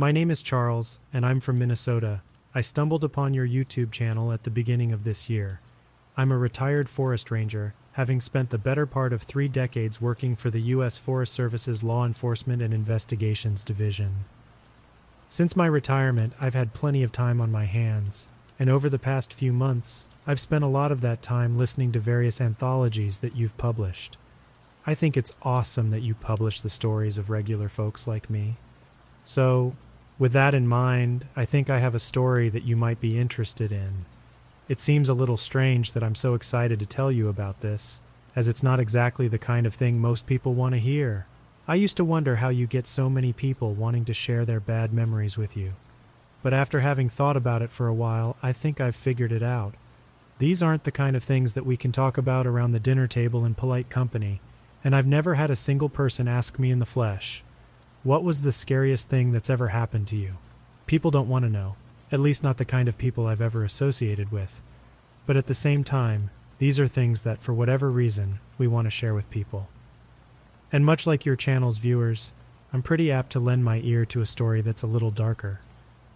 My name is Charles, and I'm from Minnesota. I stumbled upon your YouTube channel at the beginning of this year. I'm a retired forest ranger, having spent the better part of three decades working for the U.S. Forest Service's Law Enforcement and Investigations Division. Since my retirement, I've had plenty of time on my hands, and over the past few months, I've spent a lot of that time listening to various anthologies that you've published. I think it's awesome that you publish the stories of regular folks like me. So, with that in mind, I think I have a story that you might be interested in. It seems a little strange that I'm so excited to tell you about this, as it's not exactly the kind of thing most people want to hear. I used to wonder how you get so many people wanting to share their bad memories with you. But after having thought about it for a while, I think I've figured it out. These aren't the kind of things that we can talk about around the dinner table in polite company, and I've never had a single person ask me in the flesh, What was the scariest thing that's ever happened to you? People don't want to know, at least not the kind of people I've ever associated with. But at the same time, these are things that, for whatever reason, we want to share with people. And much like your channel's viewers, I'm pretty apt to lend my ear to a story that's a little darker.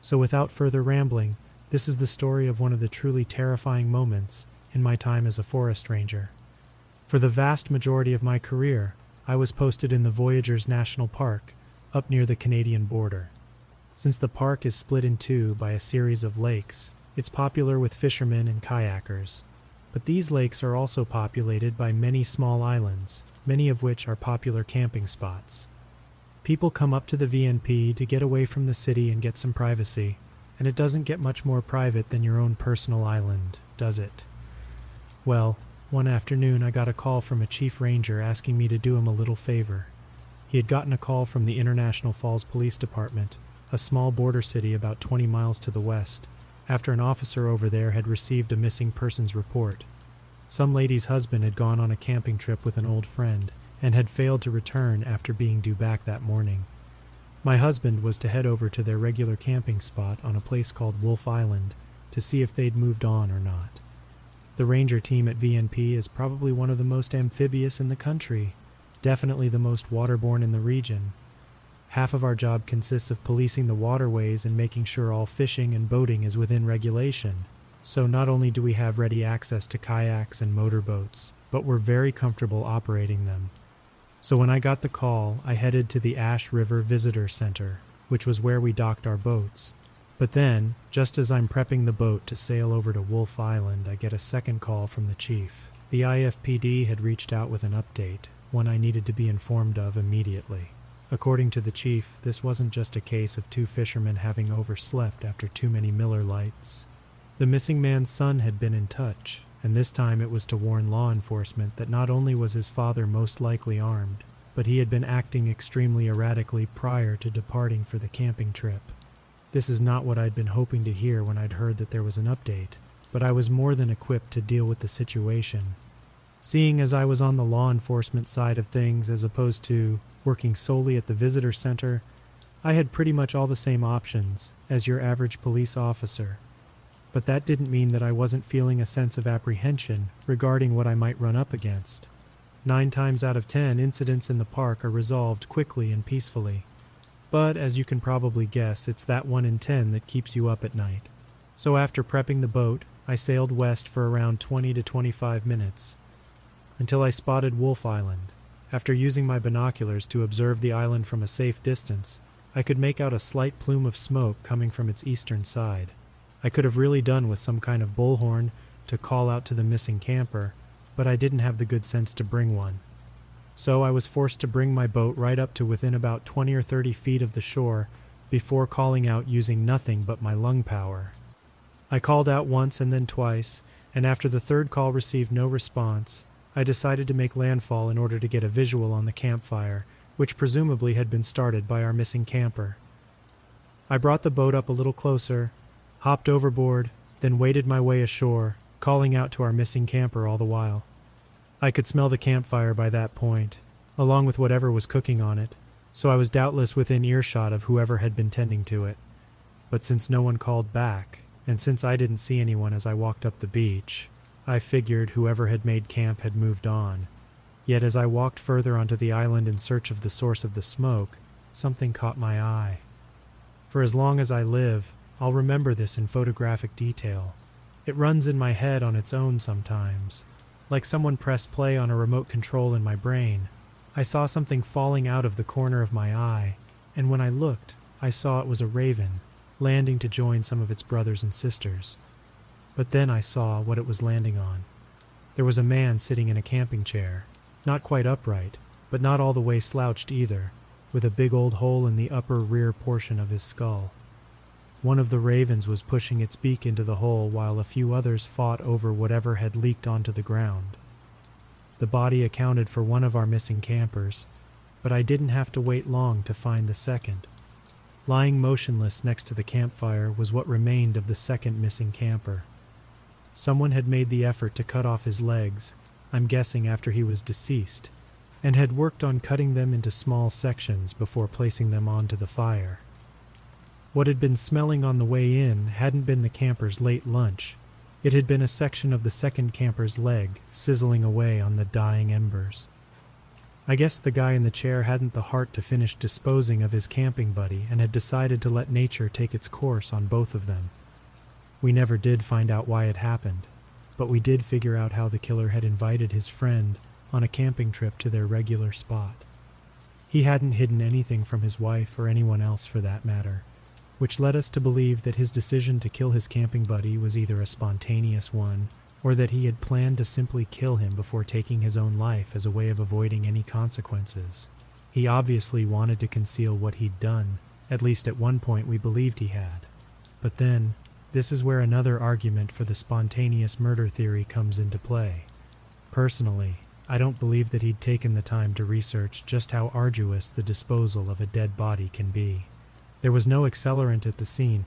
So without further rambling, this is the story of one of the truly terrifying moments in my time as a forest ranger. For the vast majority of my career, I was posted in the Voyageurs National Park, up near the Canadian border. Since the park is split in two by a series of lakes, it's popular with fishermen and kayakers. But these lakes are also populated by many small islands, many of which are popular camping spots. People come up to the VNP to get away from the city and get some privacy, and it doesn't get much more private than your own personal island, does it? Well, one afternoon I got a call from a chief ranger asking me to do him a little favor. He had gotten a call from the International Falls Police Department, a small border city about 20 miles to the west, after an officer over there had received a missing persons report. Some lady's husband had gone on a camping trip with an old friend and had failed to return after being due back that morning. My husband was to head over to their regular camping spot on a place called Wolf Island to see if they'd moved on or not. The ranger team at VNP is probably one of the most amphibious in the country, definitely the most waterborne in the region. Half of our job consists of policing the waterways and making sure all fishing and boating is within regulation. So not only do we have ready access to kayaks and motorboats, but we're very comfortable operating them. So when I got the call, I headed to the Ash River Visitor Center, which was where we docked our boats. But then, just as I'm prepping the boat to sail over to Wolf Island, I get a second call from the chief. The IFPD had reached out with an update, one I needed to be informed of immediately. According to the chief, this wasn't just a case of two fishermen having overslept after too many Miller Lites. The missing man's son had been in touch, and this time it was to warn law enforcement that not only was his father most likely armed, but he had been acting extremely erratically prior to departing for the camping trip. This is not what I'd been hoping to hear when I'd heard that there was an update, but I was more than equipped to deal with the situation. Seeing as I was on the law enforcement side of things as opposed to working solely at the visitor center, I had pretty much all the same options as your average police officer but that didn't mean that I wasn't feeling a sense of apprehension regarding what I might run up against. Nine times out of ten, incidents in the park are resolved quickly and peacefully. But as you can probably guess, it's that one in ten that keeps you up at night. So after prepping the boat, I sailed west for around 20 to 25 minutes until I spotted Wolf Island. After using my binoculars to observe the island from a safe distance, I could make out a slight plume of smoke coming from its eastern side. I could have really done with some kind of bullhorn to call out to the missing camper, but I didn't have the good sense to bring one. So I was forced to bring my boat right up to within about 20 or 30 feet of the shore before calling out using nothing but my lung power. I called out once and then twice, and after the third call received no response, I decided to make landfall in order to get a visual on the campfire, which presumably had been started by our missing camper. I brought the boat up a little closer hopped overboard, then waded my way ashore, calling out to our missing camper all the while. I could smell the campfire by that point, along with whatever was cooking on it, so I was doubtless within earshot of whoever had been tending to it. But since no one called back, and since I didn't see anyone as I walked up the beach, I figured whoever had made camp had moved on. Yet as I walked further onto the island in search of the source of the smoke, something caught my eye. For as long as I live, I'll remember this in photographic detail. It runs in my head on its own sometimes, like someone pressed play on a remote control in my brain. I saw something falling out of the corner of my eye, and when I looked, I saw it was a raven, landing to join some of its brothers and sisters. But then I saw what it was landing on. There was a man sitting in a camping chair, not quite upright, but not all the way slouched either, with a big old hole in the upper rear portion of his skull. One of the ravens was pushing its beak into the hole while a few others fought over whatever had leaked onto the ground. The body accounted for one of our missing campers, but I didn't have to wait long to find the second. Lying motionless next to the campfire was what remained of the second missing camper. Someone had made the effort to cut off his legs, I'm guessing after he was deceased, and had worked on cutting them into small sections before placing them onto the fire. What had been smelling on the way in hadn't been the camper's late lunch. It had been a section of the second camper's leg sizzling away on the dying embers. I guess the guy in the chair hadn't the heart to finish disposing of his camping buddy and had decided to let nature take its course on both of them. We never did find out why it happened, but we did figure out how the killer had invited his friend on a camping trip to their regular spot. He hadn't hidden anything from his wife or anyone else for that matter, which led us to believe that his decision to kill his camping buddy was either a spontaneous one or that he had planned to simply kill him before taking his own life as a way of avoiding any consequences. He obviously wanted to conceal what he'd done, at least at one point we believed he had. But then, this is where another argument for the spontaneous murder theory comes into play. Personally, I don't believe that he'd taken the time to research just how arduous the disposal of a dead body can be. There was no accelerant at the scene,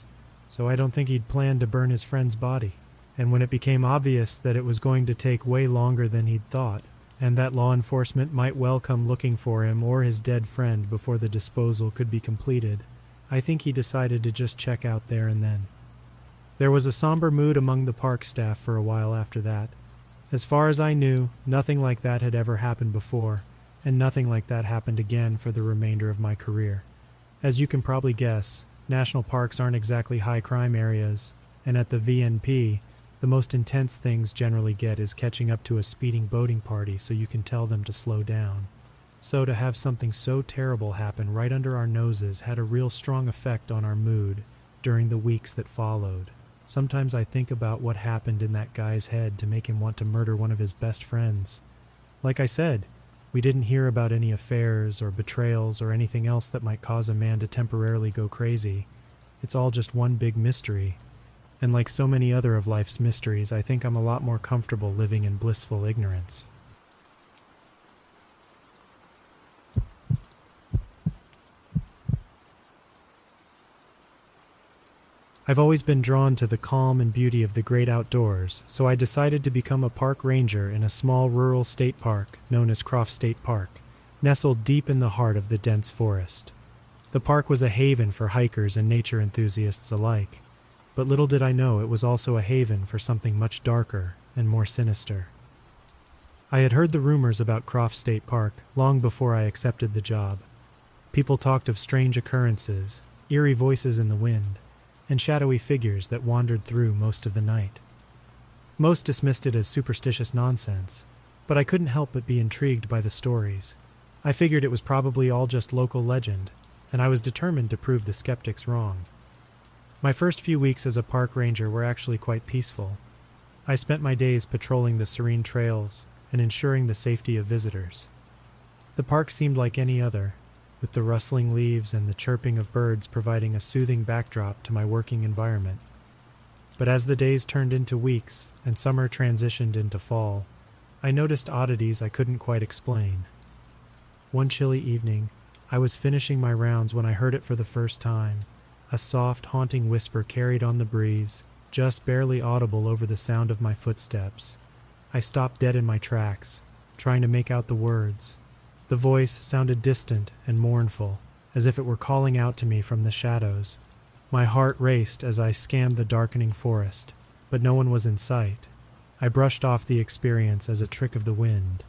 so I don't think he'd planned to burn his friend's body and when it became obvious that it was going to take way longer than he'd thought, and that law enforcement might well come looking for him or his dead friend before the disposal could be completed, I think he decided to just check out there and then. There was a somber mood among the park staff for a while after that. As far as I knew, nothing like that had ever happened before, and nothing like that happened again for the remainder of my career. As you can probably guess, national parks aren't exactly high crime areas, and at the VNP, the most intense things generally get is catching up to a speeding boating party so you can tell them to slow down. So, to have something so terrible happen right under our noses had a real strong effect on our mood during the weeks that followed. Sometimes I think about what happened in that guy's head to make him want to murder one of his best friends. Like I said, we didn't hear about any affairs or betrayals or anything else that might cause a man to temporarily go crazy. It's all just one big mystery, and like so many other of life's mysteries, I think I'm a lot more comfortable living in blissful ignorance. I've always been drawn to the calm and beauty of the great outdoors, so I decided to become a park ranger in a small rural state park known as Croft State Park, nestled deep in the heart of the dense forest. The park was a haven for hikers and nature enthusiasts alike but little did I know it was also a haven for something much darker and more sinister. I had heard the rumors about Croft State Park long before I accepted the job. People talked of strange occurrences, eerie voices in the wind, and shadowy figures that wandered through most of the night. Most dismissed it as superstitious nonsense, but I couldn't help but be intrigued by the stories. I figured it was probably all just local legend, and I was determined to prove the skeptics wrong. My first few weeks as a park ranger were actually quite peaceful. I spent my days patrolling the serene trails and ensuring the safety of visitors. The park seemed like any other, with the rustling leaves and the chirping of birds providing a soothing backdrop to my working environment. But as the days turned into weeks and summer transitioned into fall, I noticed oddities I couldn't quite explain. One chilly evening, I was finishing my rounds when I heard it for the first time a soft, haunting whisper carried on the breeze, just barely audible over the sound of my footsteps. I stopped dead in my tracks, trying to make out the words. The voice sounded distant and mournful, as if it were calling out to me from the shadows. My heart raced as I scanned the darkening forest, but no one was in sight. I brushed off the experience as a trick of the wind,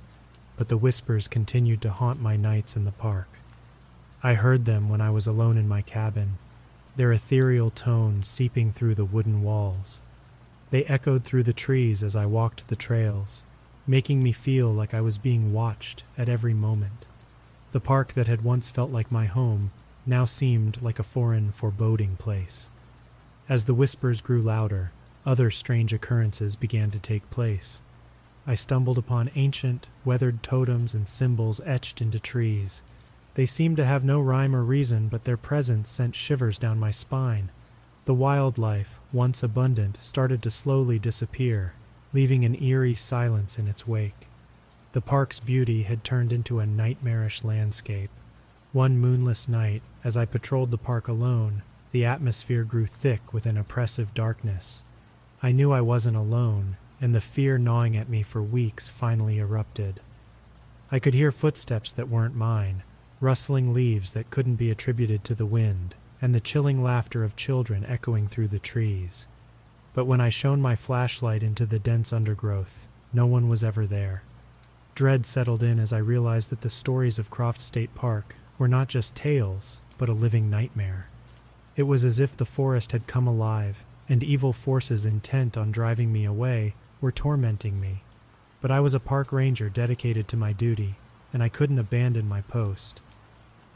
but the whispers continued to haunt my nights in the park. I heard them when I was alone in my cabin, their ethereal tones seeping through the wooden walls. They echoed through the trees as I walked the trails, making me feel like I was being watched at every moment. The park that had once felt like my home now seemed like a foreign, foreboding place. As the whispers grew louder, other strange occurrences began to take place. I stumbled upon ancient, weathered totems and symbols etched into trees. They seemed to have no rhyme or reason, but their presence sent shivers down my spine. The wildlife, once abundant, started to slowly disappear, leaving an eerie silence in its wake. The park's beauty had turned into a nightmarish landscape. One moonless night, as I patrolled the park alone, the atmosphere grew thick with an oppressive darkness. I knew I wasn't alone, and the fear gnawing at me for weeks finally erupted. I could hear footsteps that weren't mine, rustling leaves that couldn't be attributed to the wind, and the chilling laughter of children echoing through the trees. But when I shone my flashlight into the dense undergrowth, no one was ever there. Dread settled in as I realized that the stories of Croft State Park were not just tales, but a living nightmare. It was as if the forest had come alive, and evil forces intent on driving me away were tormenting me. But I was a park ranger dedicated to my duty, and I couldn't abandon my post.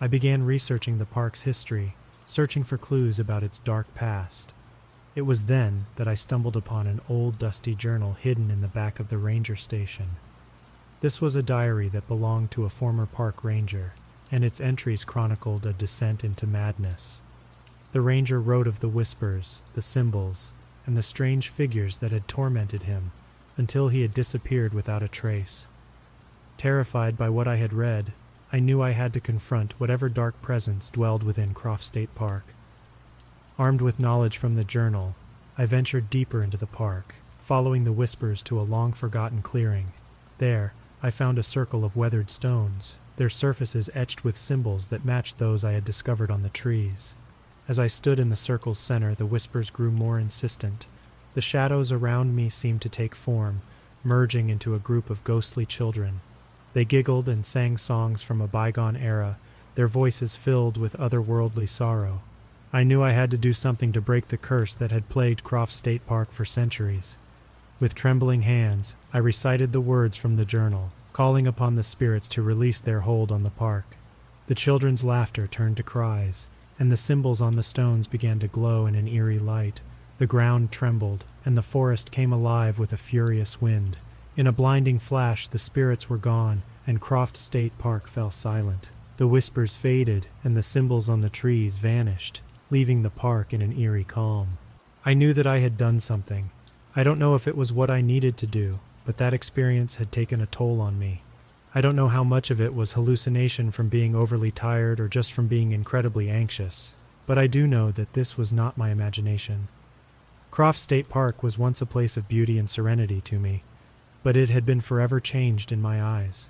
I began researching the park's history, searching for clues about its dark past. It was then that I stumbled upon an old dusty journal hidden in the back of the ranger station. This was a diary that belonged to a former park ranger, and its entries chronicled a descent into madness. The ranger wrote of the whispers, the symbols, and the strange figures that had tormented him until he had disappeared without a trace. Terrified by what I had read, I knew I had to confront whatever dark presence dwelled within Croft State Park. Armed with knowledge from the journal, I ventured deeper into the park, following the whispers to a long forgotten clearing. There, I found a circle of weathered stones, their surfaces etched with symbols that matched those I had discovered on the trees. As I stood in the circle's center, the whispers grew more insistent. The shadows around me seemed to take form, merging into a group of ghostly children. They giggled and sang songs from a bygone era, their voices filled with otherworldly sorrow. I knew I had to do something to break the curse that had plagued Croft State Park for centuries. With trembling hands, I recited the words from the journal, calling upon the spirits to release their hold on the park. The children's laughter turned to cries, and the symbols on the stones began to glow in an eerie light. The ground trembled, and the forest came alive with a furious wind. In a blinding flash, the spirits were gone, and Croft State Park fell silent. The whispers faded, and the symbols on the trees vanished, leaving the park in an eerie calm. I knew that I had done something. I don't know if it was what I needed to do, but that experience had taken a toll on me. I don't know how much of it was hallucination from being overly tired or just from being incredibly anxious, but I do know that this was not my imagination. Croft State Park was once a place of beauty and serenity to me, but it had been forever changed in my eyes.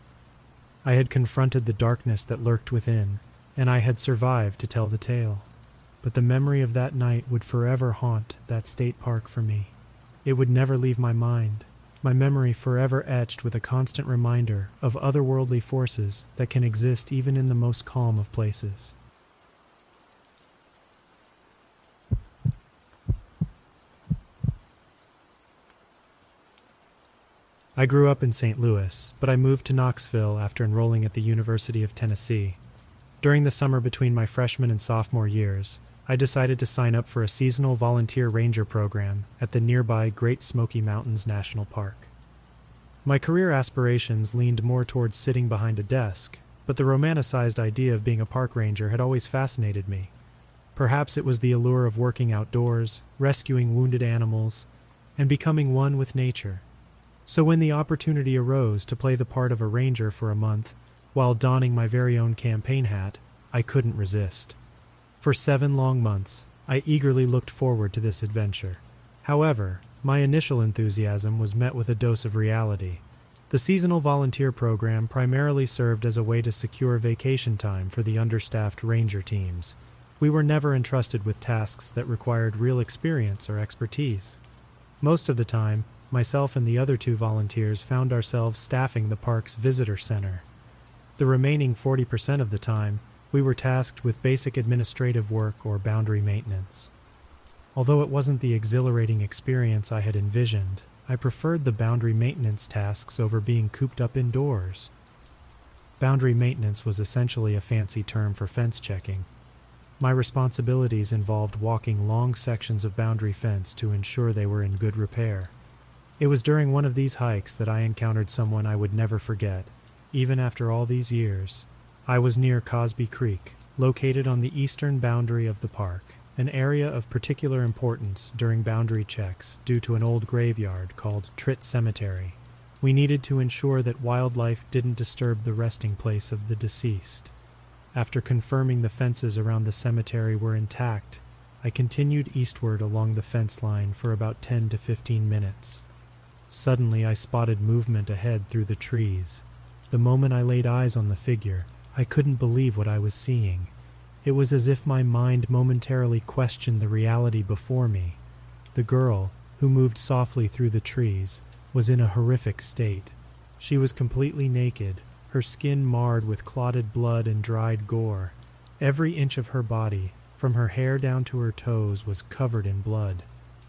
I had confronted the darkness that lurked within, and I had survived to tell the tale. But the memory of that night would forever haunt that state park for me. It would never leave my mind, my memory forever etched with a constant reminder of otherworldly forces that can exist even in the most calm of places. I grew up in St. Louis, but I moved to Knoxville after enrolling at the University of Tennessee. During the summer between my freshman and sophomore years, I decided to sign up for a seasonal volunteer ranger program at the nearby Great Smoky Mountains National Park. My career aspirations leaned more towards sitting behind a desk, but the romanticized idea of being a park ranger had always fascinated me. Perhaps it was the allure of working outdoors, rescuing wounded animals, and becoming one with nature. So when the opportunity arose to play the part of a ranger for a month while donning my very own campaign hat, I couldn't resist. For seven long months, I eagerly looked forward to this adventure. However, my initial enthusiasm was met with a dose of reality. The seasonal volunteer program primarily served as a way to secure vacation time for the understaffed ranger teams. We were never entrusted with tasks that required real experience or expertise. Most of the time, myself and the other two volunteers found ourselves staffing the park's visitor center. The remaining 40% of the time, we were tasked with basic administrative work or boundary maintenance. Although it wasn't the exhilarating experience I had envisioned, I preferred the boundary maintenance tasks over being cooped up indoors. Boundary maintenance was essentially a fancy term for fence checking. My responsibilities involved walking long sections of boundary fence to ensure they were in good repair. It was during one of these hikes that I encountered someone I would never forget, even after all these years. I was near Cosby Creek, located on the eastern boundary of the park, an area of particular importance during boundary checks due to an old graveyard called Tritt Cemetery. We needed to ensure that wildlife didn't disturb the resting place of the deceased. After confirming the fences around the cemetery were intact, I continued eastward along the fence line for about 10 to 15 minutes. Suddenly, I spotted movement ahead through the trees. The moment I laid eyes on the figure, I couldn't believe what I was seeing. It was as if my mind momentarily questioned the reality before me. The girl, who moved softly through the trees, was in a horrific state. She was completely naked, her skin marred with clotted blood and dried gore. Every inch of her body, from her hair down to her toes, was covered in blood.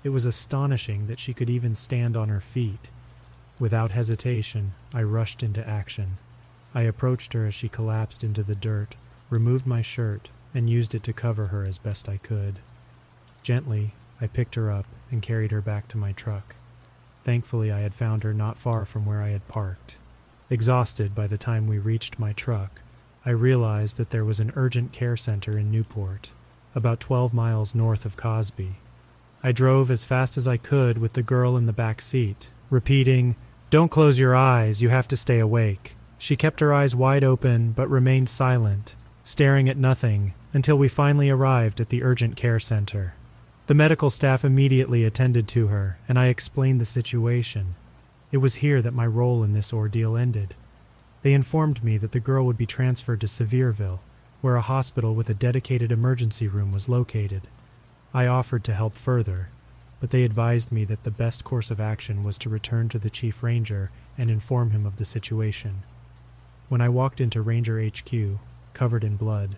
It was astonishing that she could even stand on her feet. Without hesitation, I rushed into action. I approached her as she collapsed into the dirt, removed my shirt, and used it to cover her as best I could. Gently, I picked her up and carried her back to my truck. Thankfully, I had found her not far from where I had parked. Exhausted by the time we reached my truck, I realized that there was an urgent care center in Newport, about 12 miles north of Cosby. I drove as fast as I could with the girl in the back seat, repeating, Don't close your eyes, you have to stay awake. She kept her eyes wide open but remained silent, staring at nothing until we finally arrived at the urgent care center. The medical staff immediately attended to her, and I explained the situation. It was here that my role in this ordeal ended. They informed me that the girl would be transferred to Sevierville, where a hospital with a dedicated emergency room was located. I offered to help further, but they advised me that the best course of action was to return to the Chief Ranger and inform him of the situation. When I walked into Ranger HQ, covered in blood,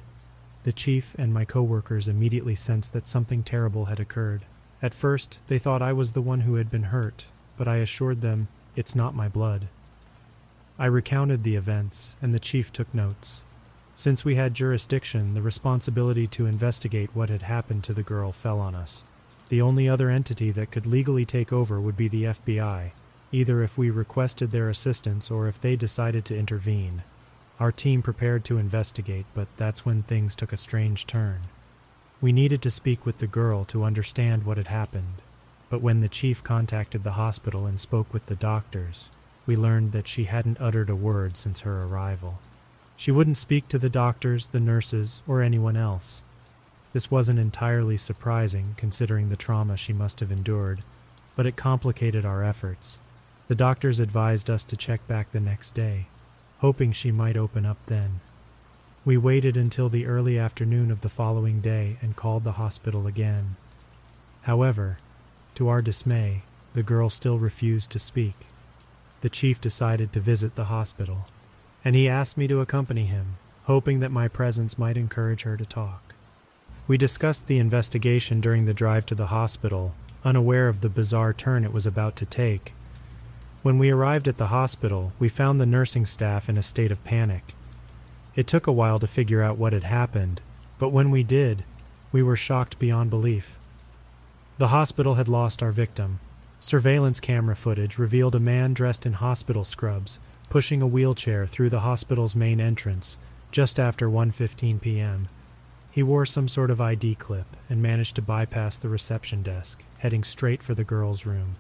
the chief and my coworkers immediately sensed that something terrible had occurred. At first, they thought I was the one who had been hurt, but I assured them it's not my blood. I recounted the events, and the chief took notes. Since we had jurisdiction, the responsibility to investigate what had happened to the girl fell on us. The only other entity that could legally take over would be the FBI, either if we requested their assistance or if they decided to intervene. Our team prepared to investigate, but that's when things took a strange turn. We needed to speak with the girl to understand what had happened, but when the chief contacted the hospital and spoke with the doctors, we learned that she hadn't uttered a word since her arrival. She wouldn't speak to the doctors, the nurses, or anyone else. This wasn't entirely surprising considering the trauma she must have endured, but it complicated our efforts. The doctors advised us to check back the next day, hoping she might open up then. We waited until the early afternoon of the following day and called the hospital again. However, to our dismay, the girl still refused to speak. The chief decided to visit the hospital, and he asked me to accompany him, hoping that my presence might encourage her to talk. We discussed the investigation during the drive to the hospital, unaware of the bizarre turn it was about to take when we arrived at the hospital, we found the nursing staff in a state of panic. It took a while to figure out what had happened, but when we did, we were shocked beyond belief. The hospital had lost our victim. Surveillance camera footage revealed a man dressed in hospital scrubs pushing a wheelchair through the hospital's main entrance just after 1:15 p.m. He wore some sort of ID clip and managed to bypass the reception desk, heading straight for the girl's room.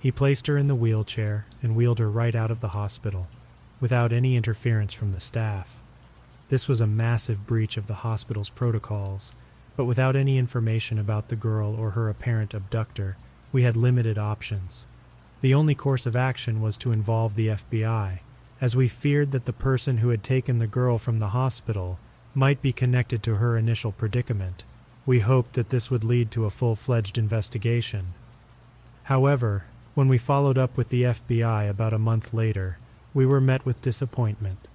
He placed her in the wheelchair and wheeled her right out of the hospital, without any interference from the staff. This was a massive breach of the hospital's protocols, but without any information about the girl or her apparent abductor, we had limited options. The only course of action was to involve the FBI, as we feared that the person who had taken the girl from the hospital might be connected to her initial predicament. We hoped that this would lead to a full fledged investigation. However, when we followed up with the FBI about a month later, we were met with disappointment.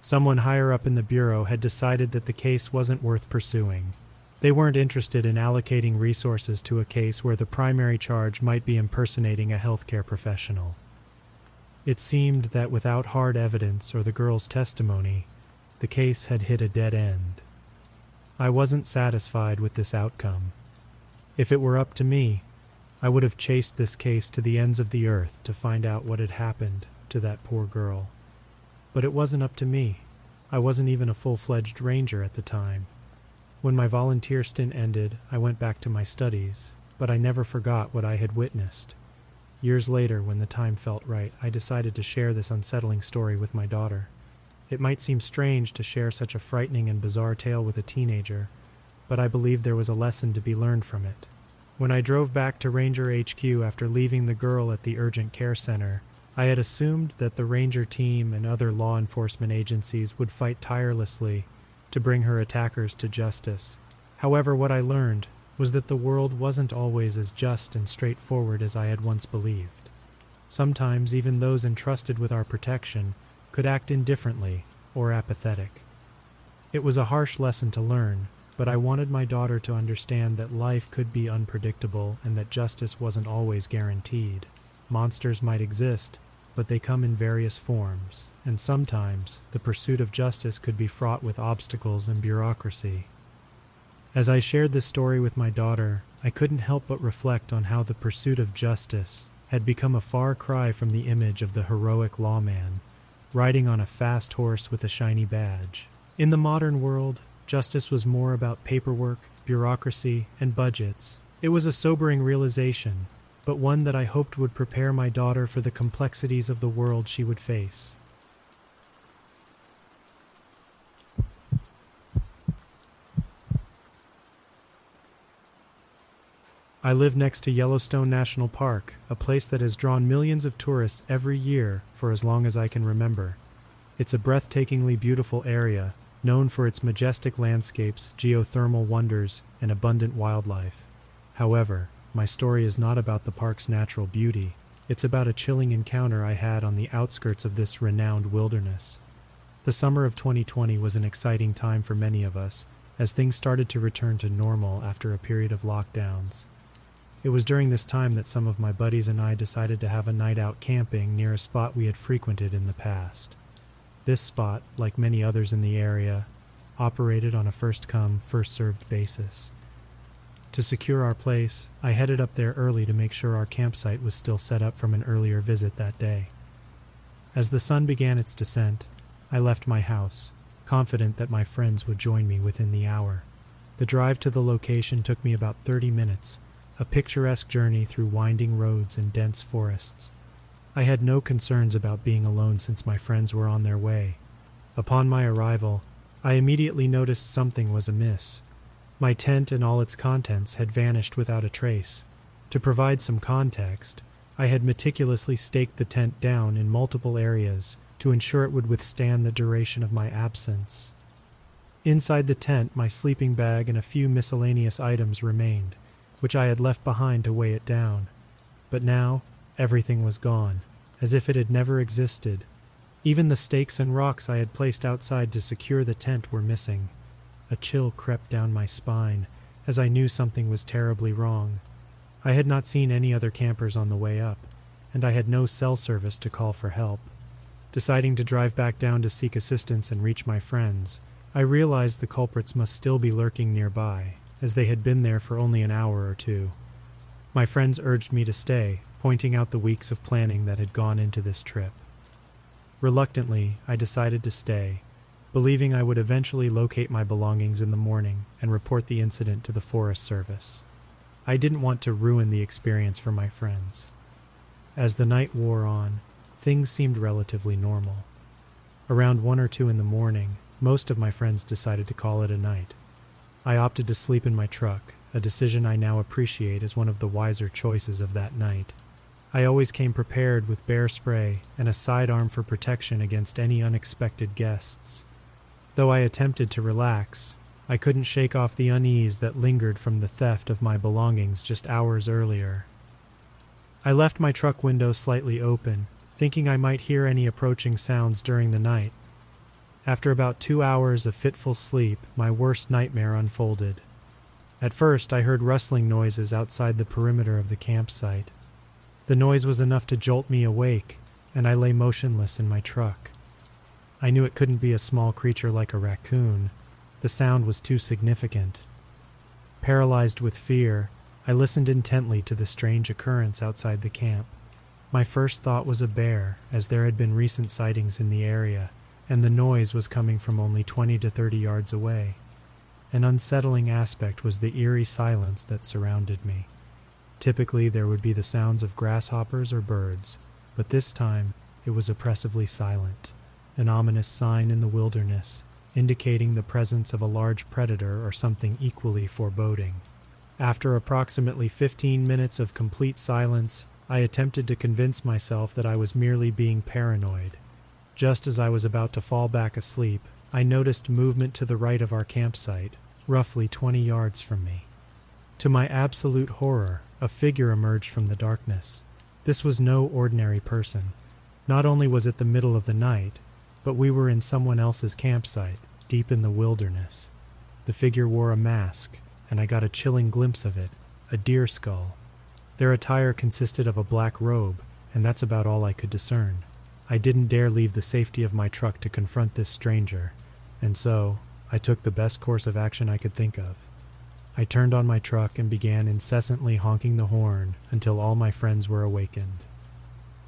Someone higher up in the Bureau had decided that the case wasn't worth pursuing. They weren't interested in allocating resources to a case where the primary charge might be impersonating a healthcare professional. It seemed that without hard evidence or the girl's testimony, the case had hit a dead end. I wasn't satisfied with this outcome. If it were up to me, I would have chased this case to the ends of the earth to find out what had happened to that poor girl. But it wasn't up to me. I wasn't even a full fledged ranger at the time. When my volunteer stint ended, I went back to my studies, but I never forgot what I had witnessed. Years later, when the time felt right, I decided to share this unsettling story with my daughter. It might seem strange to share such a frightening and bizarre tale with a teenager, but I believe there was a lesson to be learned from it. When I drove back to Ranger HQ after leaving the girl at the urgent care center, I had assumed that the Ranger team and other law enforcement agencies would fight tirelessly to bring her attackers to justice. However, what I learned was that the world wasn't always as just and straightforward as I had once believed. Sometimes even those entrusted with our protection could act indifferently or apathetic. It was a harsh lesson to learn, but I wanted my daughter to understand that life could be unpredictable and that justice wasn't always guaranteed. Monsters might exist, but they come in various forms, and sometimes the pursuit of justice could be fraught with obstacles and bureaucracy. As I shared this story with my daughter, I couldn't help but reflect on how the pursuit of justice had become a far cry from the image of the heroic lawman, riding on a fast horse with a shiny badge. In the modern world, justice was more about paperwork, bureaucracy, and budgets. It was a sobering realization but one that I hoped would prepare my daughter for the complexities of the world she would face. I live next to Yellowstone National Park, a place that has drawn millions of tourists every year for as long as I can remember. It's a breathtakingly beautiful area, known for its majestic landscapes, geothermal wonders, and abundant wildlife. However, my story is not about the park's natural beauty. It's about a chilling encounter I had on the outskirts of this renowned wilderness. The summer of 2020 was an exciting time for many of us, as things started to return to normal after a period of lockdowns. It was during this time that some of my buddies and I decided to have a night out camping near a spot we had frequented in the past. This spot, like many others in the area, operated on a first come, first served basis. To secure our place, I headed up there early to make sure our campsite was still set up from an earlier visit that day. As the sun began its descent, I left my house, confident that my friends would join me within the hour. The drive to the location took me about 30 minutes, a picturesque journey through winding roads and dense forests. I had no concerns about being alone since my friends were on their way. Upon my arrival, I immediately noticed something was amiss. My tent and all its contents had vanished without a trace. To provide some context, I had meticulously staked the tent down in multiple areas to ensure it would withstand the duration of my absence. Inside the tent, my sleeping bag and a few miscellaneous items remained, which I had left behind to weigh it down. But now, everything was gone, as if it had never existed. Even the stakes and rocks I had placed outside to secure the tent were missing. A chill crept down my spine as I knew something was terribly wrong. I had not seen any other campers on the way up, and I had no cell service to call for help. Deciding to drive back down to seek assistance and reach my friends, I realized the culprits must still be lurking nearby, as they had been there for only an hour or two. My friends urged me to stay, pointing out the weeks of planning that had gone into this trip. Reluctantly, I decided to stay believing I would eventually locate my belongings in the morning and report the incident to the Forest Service. I didn't want to ruin the experience for my friends. As the night wore on, things seemed relatively normal. Around 1 or 2 in the morning, most of my friends decided to call it a night. I opted to sleep in my truck, a decision I now appreciate as one of the wiser choices of that night. I always came prepared with bear spray and a sidearm for protection against any unexpected guests. Though I attempted to relax, I couldn't shake off the unease that lingered from the theft of my belongings just hours earlier. I left my truck window slightly open, thinking I might hear any approaching sounds during the night. After about two hours of fitful sleep, my worst nightmare unfolded. At first, I heard rustling noises outside the perimeter of the campsite. The noise was enough to jolt me awake, and I lay motionless in my truck. I knew it couldn't be a small creature like a raccoon. The sound was too significant. Paralyzed with fear, I listened intently to the strange occurrence outside the camp. My first thought was a bear, as there had been recent sightings in the area, and the noise was coming from only 20 to 30 yards away. An unsettling aspect was the eerie silence that surrounded me. Typically, there would be the sounds of grasshoppers or birds, but this time it was oppressively silent, an ominous sign in the wilderness, indicating the presence of a large predator or something equally foreboding. After approximately 15 minutes of complete silence, I attempted to convince myself that I was merely being paranoid. Just as I was about to fall back asleep, I noticed movement to the right of our campsite, roughly 20 yards from me. To my absolute horror, a figure emerged from the darkness. This was no ordinary person. Not only was it the middle of the night, but we were in someone else's campsite, deep in the wilderness. The figure wore a mask, and I got a chilling glimpse of it a deer skull. Their attire consisted of a black robe, and that's about all I could discern. I didn't dare leave the safety of my truck to confront this stranger, and so I took the best course of action I could think of. I turned on my truck and began incessantly honking the horn until all my friends were awakened.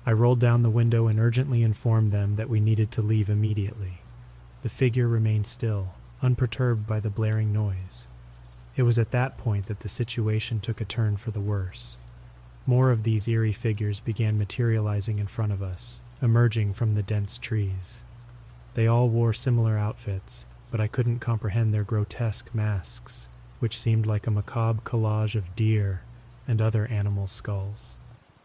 I rolled down the window and urgently informed them that we needed to leave immediately. The figure remained still, unperturbed by the blaring noise. It was at that point that the situation took a turn for the worse. More of these eerie figures began materializing in front of us, emerging from the dense trees. They all wore similar outfits, but I couldn't comprehend their grotesque masks, which seemed like a macabre collage of deer and other animal skulls.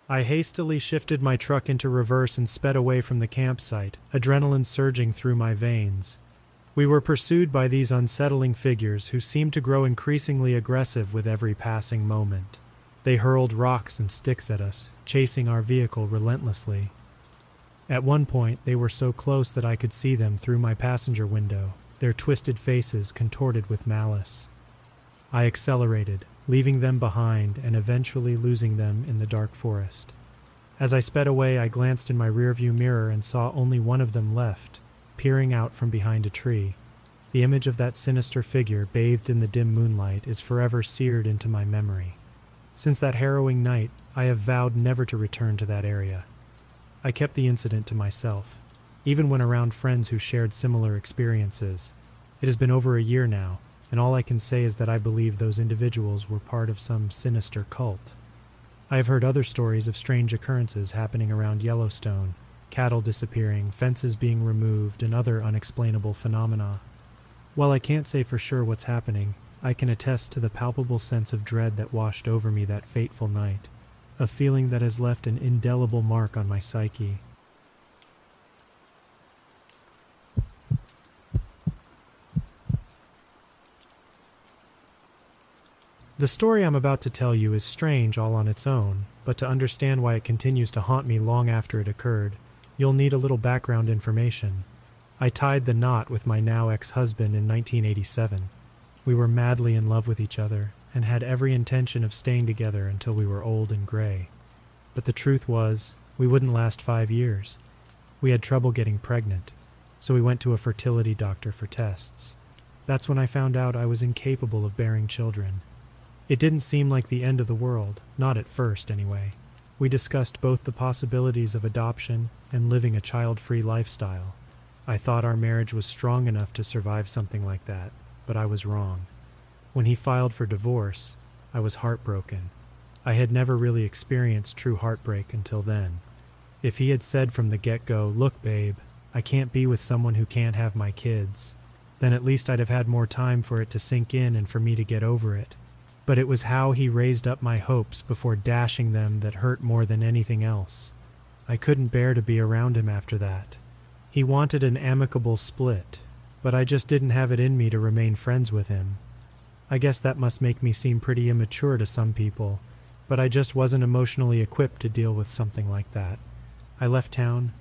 I hastily shifted my truck into reverse and sped away from the campsite, adrenaline surging through my veins. We were pursued by these unsettling figures who seemed to grow increasingly aggressive with every passing moment. They hurled rocks and sticks at us, chasing our vehicle relentlessly. At one point, they were so close that I could see them through my passenger window, their twisted faces contorted with malice. I accelerated, leaving them behind and eventually losing them in the dark forest. As I sped away, I glanced in my rearview mirror and saw only one of them left, peering out from behind a tree. The image of that sinister figure bathed in the dim moonlight is forever seared into my memory. Since that harrowing night, I have vowed never to return to that area. I kept the incident to myself, even when around friends who shared similar experiences. It has been over a year now, and all I can say is that I believe those individuals were part of some sinister cult. I have heard other stories of strange occurrences happening around Yellowstone cattle disappearing, fences being removed, and other unexplainable phenomena. While I can't say for sure what's happening, I can attest to the palpable sense of dread that washed over me that fateful night, a feeling that has left an indelible mark on my psyche. The story I'm about to tell you is strange all on its own, but to understand why it continues to haunt me long after it occurred, you'll need a little background information. I tied the knot with my now ex husband in 1987. We were madly in love with each other and had every intention of staying together until we were old and gray. But the truth was, we wouldn't last five years. We had trouble getting pregnant, so we went to a fertility doctor for tests. That's when I found out I was incapable of bearing children it didn't seem like the end of the world, not at first, anyway. We discussed both the possibilities of adoption and living a child free lifestyle. I thought our marriage was strong enough to survive something like that, but I was wrong. When he filed for divorce, I was heartbroken. I had never really experienced true heartbreak until then. If he had said from the get go, Look, babe, I can't be with someone who can't have my kids, then at least I'd have had more time for it to sink in and for me to get over it but it was how he raised up my hopes before dashing them that hurt more than anything else. I couldn't bear to be around him after that. He wanted an amicable split, but I just didn't have it in me to remain friends with him. I guess that must make me seem pretty immature to some people, but I just wasn't emotionally equipped to deal with something like that. I left town,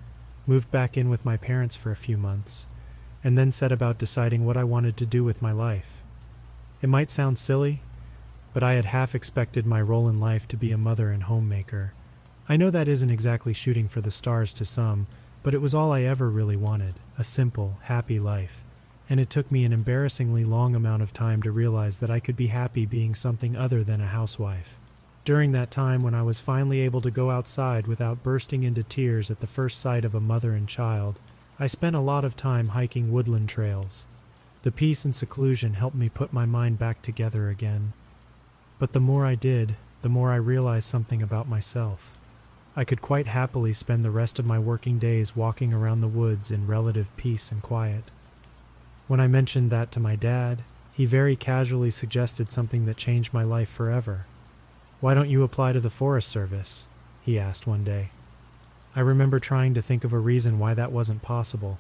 moved back in with my parents for a few months, and then set about deciding what I wanted to do with my life. It might sound silly, but I had half expected my role in life to be a mother and homemaker. I know that isn't exactly shooting for the stars to some, but it was all I ever really wanted a simple, happy life. And it took me an embarrassingly long amount of time to realize that I could be happy being something other than a housewife. During that time, when I was finally able to go outside without bursting into tears at the first sight of a mother and child, I spent a lot of time hiking woodland trails. The peace and seclusion helped me put my mind back together again. But the more I did, the more I realized something about myself. I could quite happily spend the rest of my working days walking around the woods in relative peace and quiet. When I mentioned that to my dad, he very casually suggested something that changed my life forever. Why don't you apply to the Forest Service? he asked one day. I remember trying to think of a reason why that wasn't possible.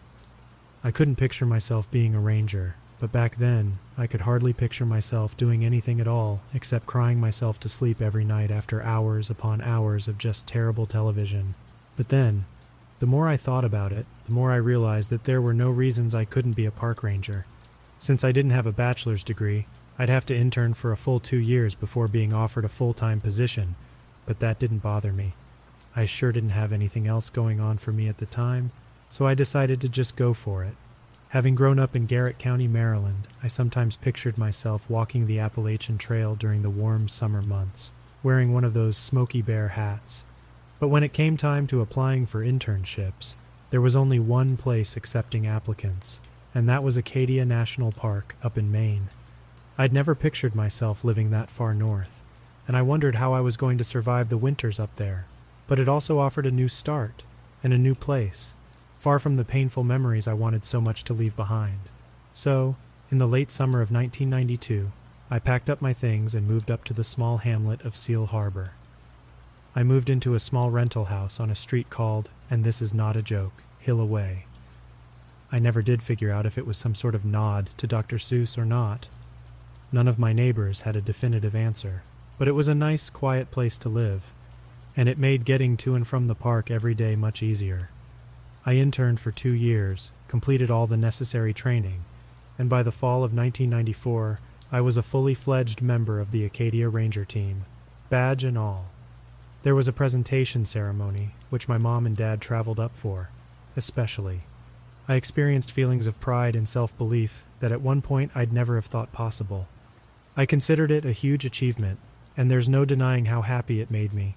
I couldn't picture myself being a ranger, but back then I could hardly picture myself doing anything at all except crying myself to sleep every night after hours upon hours of just terrible television. But then, the more I thought about it, the more I realized that there were no reasons I couldn't be a park ranger. Since I didn't have a bachelor's degree, I'd have to intern for a full two years before being offered a full time position, but that didn't bother me. I sure didn't have anything else going on for me at the time, so I decided to just go for it. Having grown up in Garrett County, Maryland, I sometimes pictured myself walking the Appalachian Trail during the warm summer months, wearing one of those Smokey Bear hats. But when it came time to applying for internships, there was only one place accepting applicants, and that was Acadia National Park up in Maine. I'd never pictured myself living that far north, and I wondered how I was going to survive the winters up there but it also offered a new start and a new place, far from the painful memories I wanted so much to leave behind. So, in the late summer of 1992, I packed up my things and moved up to the small hamlet of Seal Harbor. I moved into a small rental house on a street called, and this is not a joke, Hill Away. I never did figure out if it was some sort of nod to Dr. Seuss or not. None of my neighbors had a definitive answer, but it was a nice, quiet place to live, and it made getting to and from the park every day much easier. I interned for two years, completed all the necessary training, and by the fall of 1994, I was a fully fledged member of the Acadia Ranger team, badge and all. There was a presentation ceremony, which my mom and dad traveled up for, especially. I experienced feelings of pride and self belief that at one point I'd never have thought possible. I considered it a huge achievement, and there's no denying how happy it made me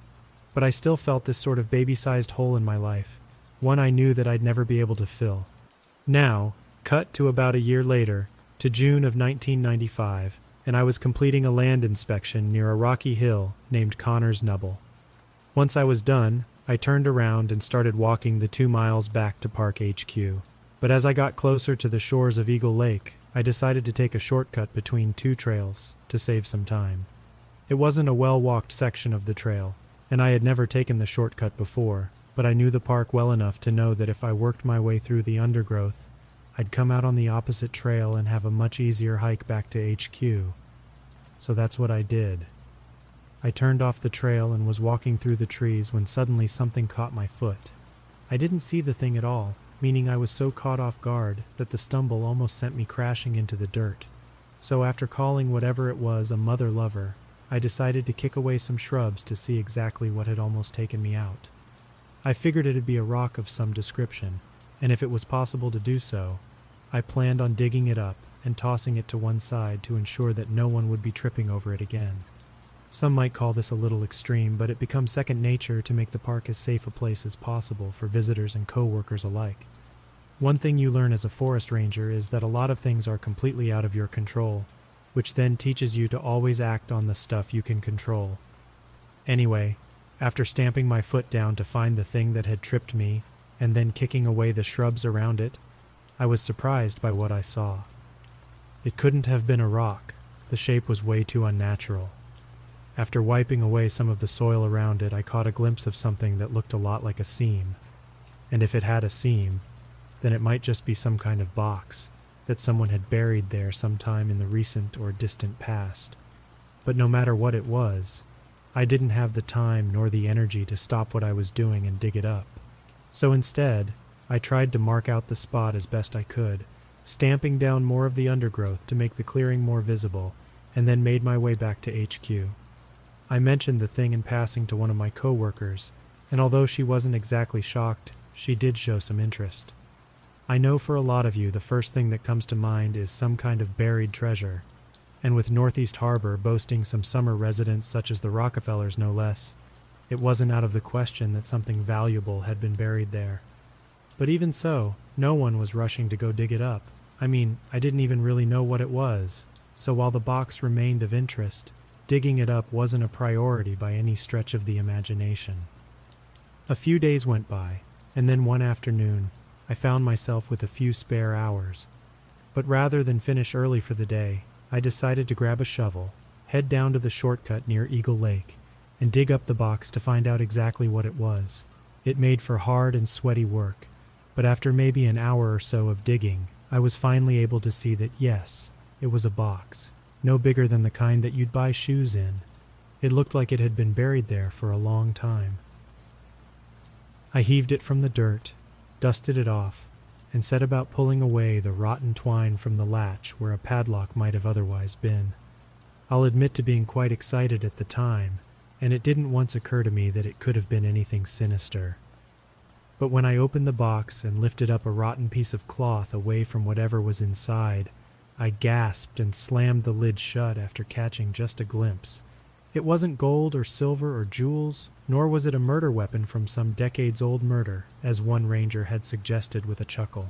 but I still felt this sort of baby sized hole in my life, one I knew that I'd never be able to fill. Now, cut to about a year later, to June of 1995, and I was completing a land inspection near a rocky hill named Conners Nubble. Once I was done, I turned around and started walking the two miles back to Park HQ. But as I got closer to the shores of Eagle Lake, I decided to take a shortcut between two trails to save some time. It wasn't a well walked section of the trail, and I had never taken the shortcut before, but I knew the park well enough to know that if I worked my way through the undergrowth, I'd come out on the opposite trail and have a much easier hike back to HQ. So that's what I did. I turned off the trail and was walking through the trees when suddenly something caught my foot. I didn't see the thing at all, meaning I was so caught off guard that the stumble almost sent me crashing into the dirt. So, after calling whatever it was a mother lover, I decided to kick away some shrubs to see exactly what had almost taken me out. I figured it'd be a rock of some description, and if it was possible to do so, I planned on digging it up and tossing it to one side to ensure that no one would be tripping over it again. Some might call this a little extreme, but it becomes second nature to make the park as safe a place as possible for visitors and co-workers alike. One thing you learn as a forest ranger is that a lot of things are completely out of your control, which then teaches you to always act on the stuff you can control. Anyway, after stamping my foot down to find the thing that had tripped me, and then kicking away the shrubs around it, I was surprised by what I saw. It couldn't have been a rock, the shape was way too unnatural. After wiping away some of the soil around it, I caught a glimpse of something that looked a lot like a seam. And if it had a seam, then it might just be some kind of box that someone had buried there sometime in the recent or distant past. But no matter what it was, I didn't have the time nor the energy to stop what I was doing and dig it up. So instead, I tried to mark out the spot as best I could, stamping down more of the undergrowth to make the clearing more visible, and then made my way back to HQ. I mentioned the thing in passing to one of my coworkers, and although she wasn't exactly shocked, she did show some interest. I know for a lot of you the first thing that comes to mind is some kind of buried treasure, and with Northeast Harbor boasting some summer residents such as the Rockefellers no less, it wasn't out of the question that something valuable had been buried there. But even so, no one was rushing to go dig it up. I mean, I didn't even really know what it was, so while the box remained of interest, digging it up wasn't a priority by any stretch of the imagination. A few days went by, and then one afternoon, I found myself with a few spare hours. But rather than finish early for the day, I decided to grab a shovel, head down to the shortcut near Eagle Lake, and dig up the box to find out exactly what it was. It made for hard and sweaty work, but after maybe an hour or so of digging, I was finally able to see that yes, it was a box, no bigger than the kind that you'd buy shoes in. It looked like it had been buried there for a long time. I heaved it from the dirt, dusted it off, and set about pulling away the rotten twine from the latch where a padlock might have otherwise been. I'll admit to being quite excited at the time, and it didn't once occur to me that it could have been anything sinister. But when I opened the box and lifted up a rotten piece of cloth away from whatever was inside, I gasped and slammed the lid shut after catching just a glimpse. It wasn't gold or silver or jewels, nor was it a murder weapon from some decades old murder, as one ranger had suggested with a chuckle.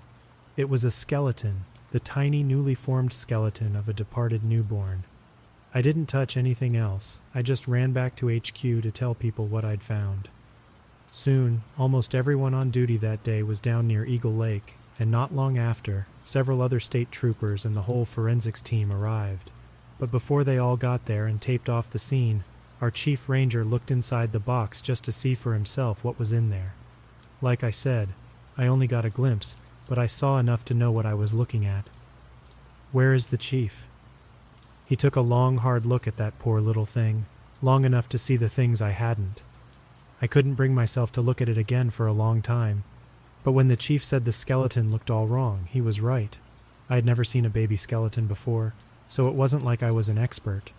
It was a skeleton, the tiny newly formed skeleton of a departed newborn. I didn't touch anything else, I just ran back to HQ to tell people what I'd found. Soon, almost everyone on duty that day was down near Eagle Lake, and not long after, several other state troopers and the whole forensics team arrived. But before they all got there and taped off the scene, our chief ranger looked inside the box just to see for himself what was in there. Like I said, I only got a glimpse, but I saw enough to know what I was looking at. Where is the chief? He took a long, hard look at that poor little thing, long enough to see the things I hadn't. I couldn't bring myself to look at it again for a long time, but when the chief said the skeleton looked all wrong, he was right. I had never seen a baby skeleton before, so it wasn't like I was an expert.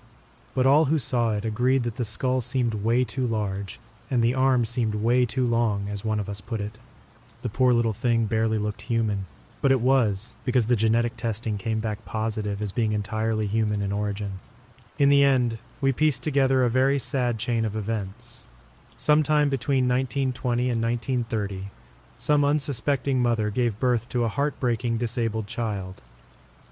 But all who saw it agreed that the skull seemed way too large, and the arm seemed way too long, as one of us put it. The poor little thing barely looked human, but it was, because the genetic testing came back positive as being entirely human in origin. In the end, we pieced together a very sad chain of events. Sometime between 1920 and 1930, some unsuspecting mother gave birth to a heartbreaking disabled child.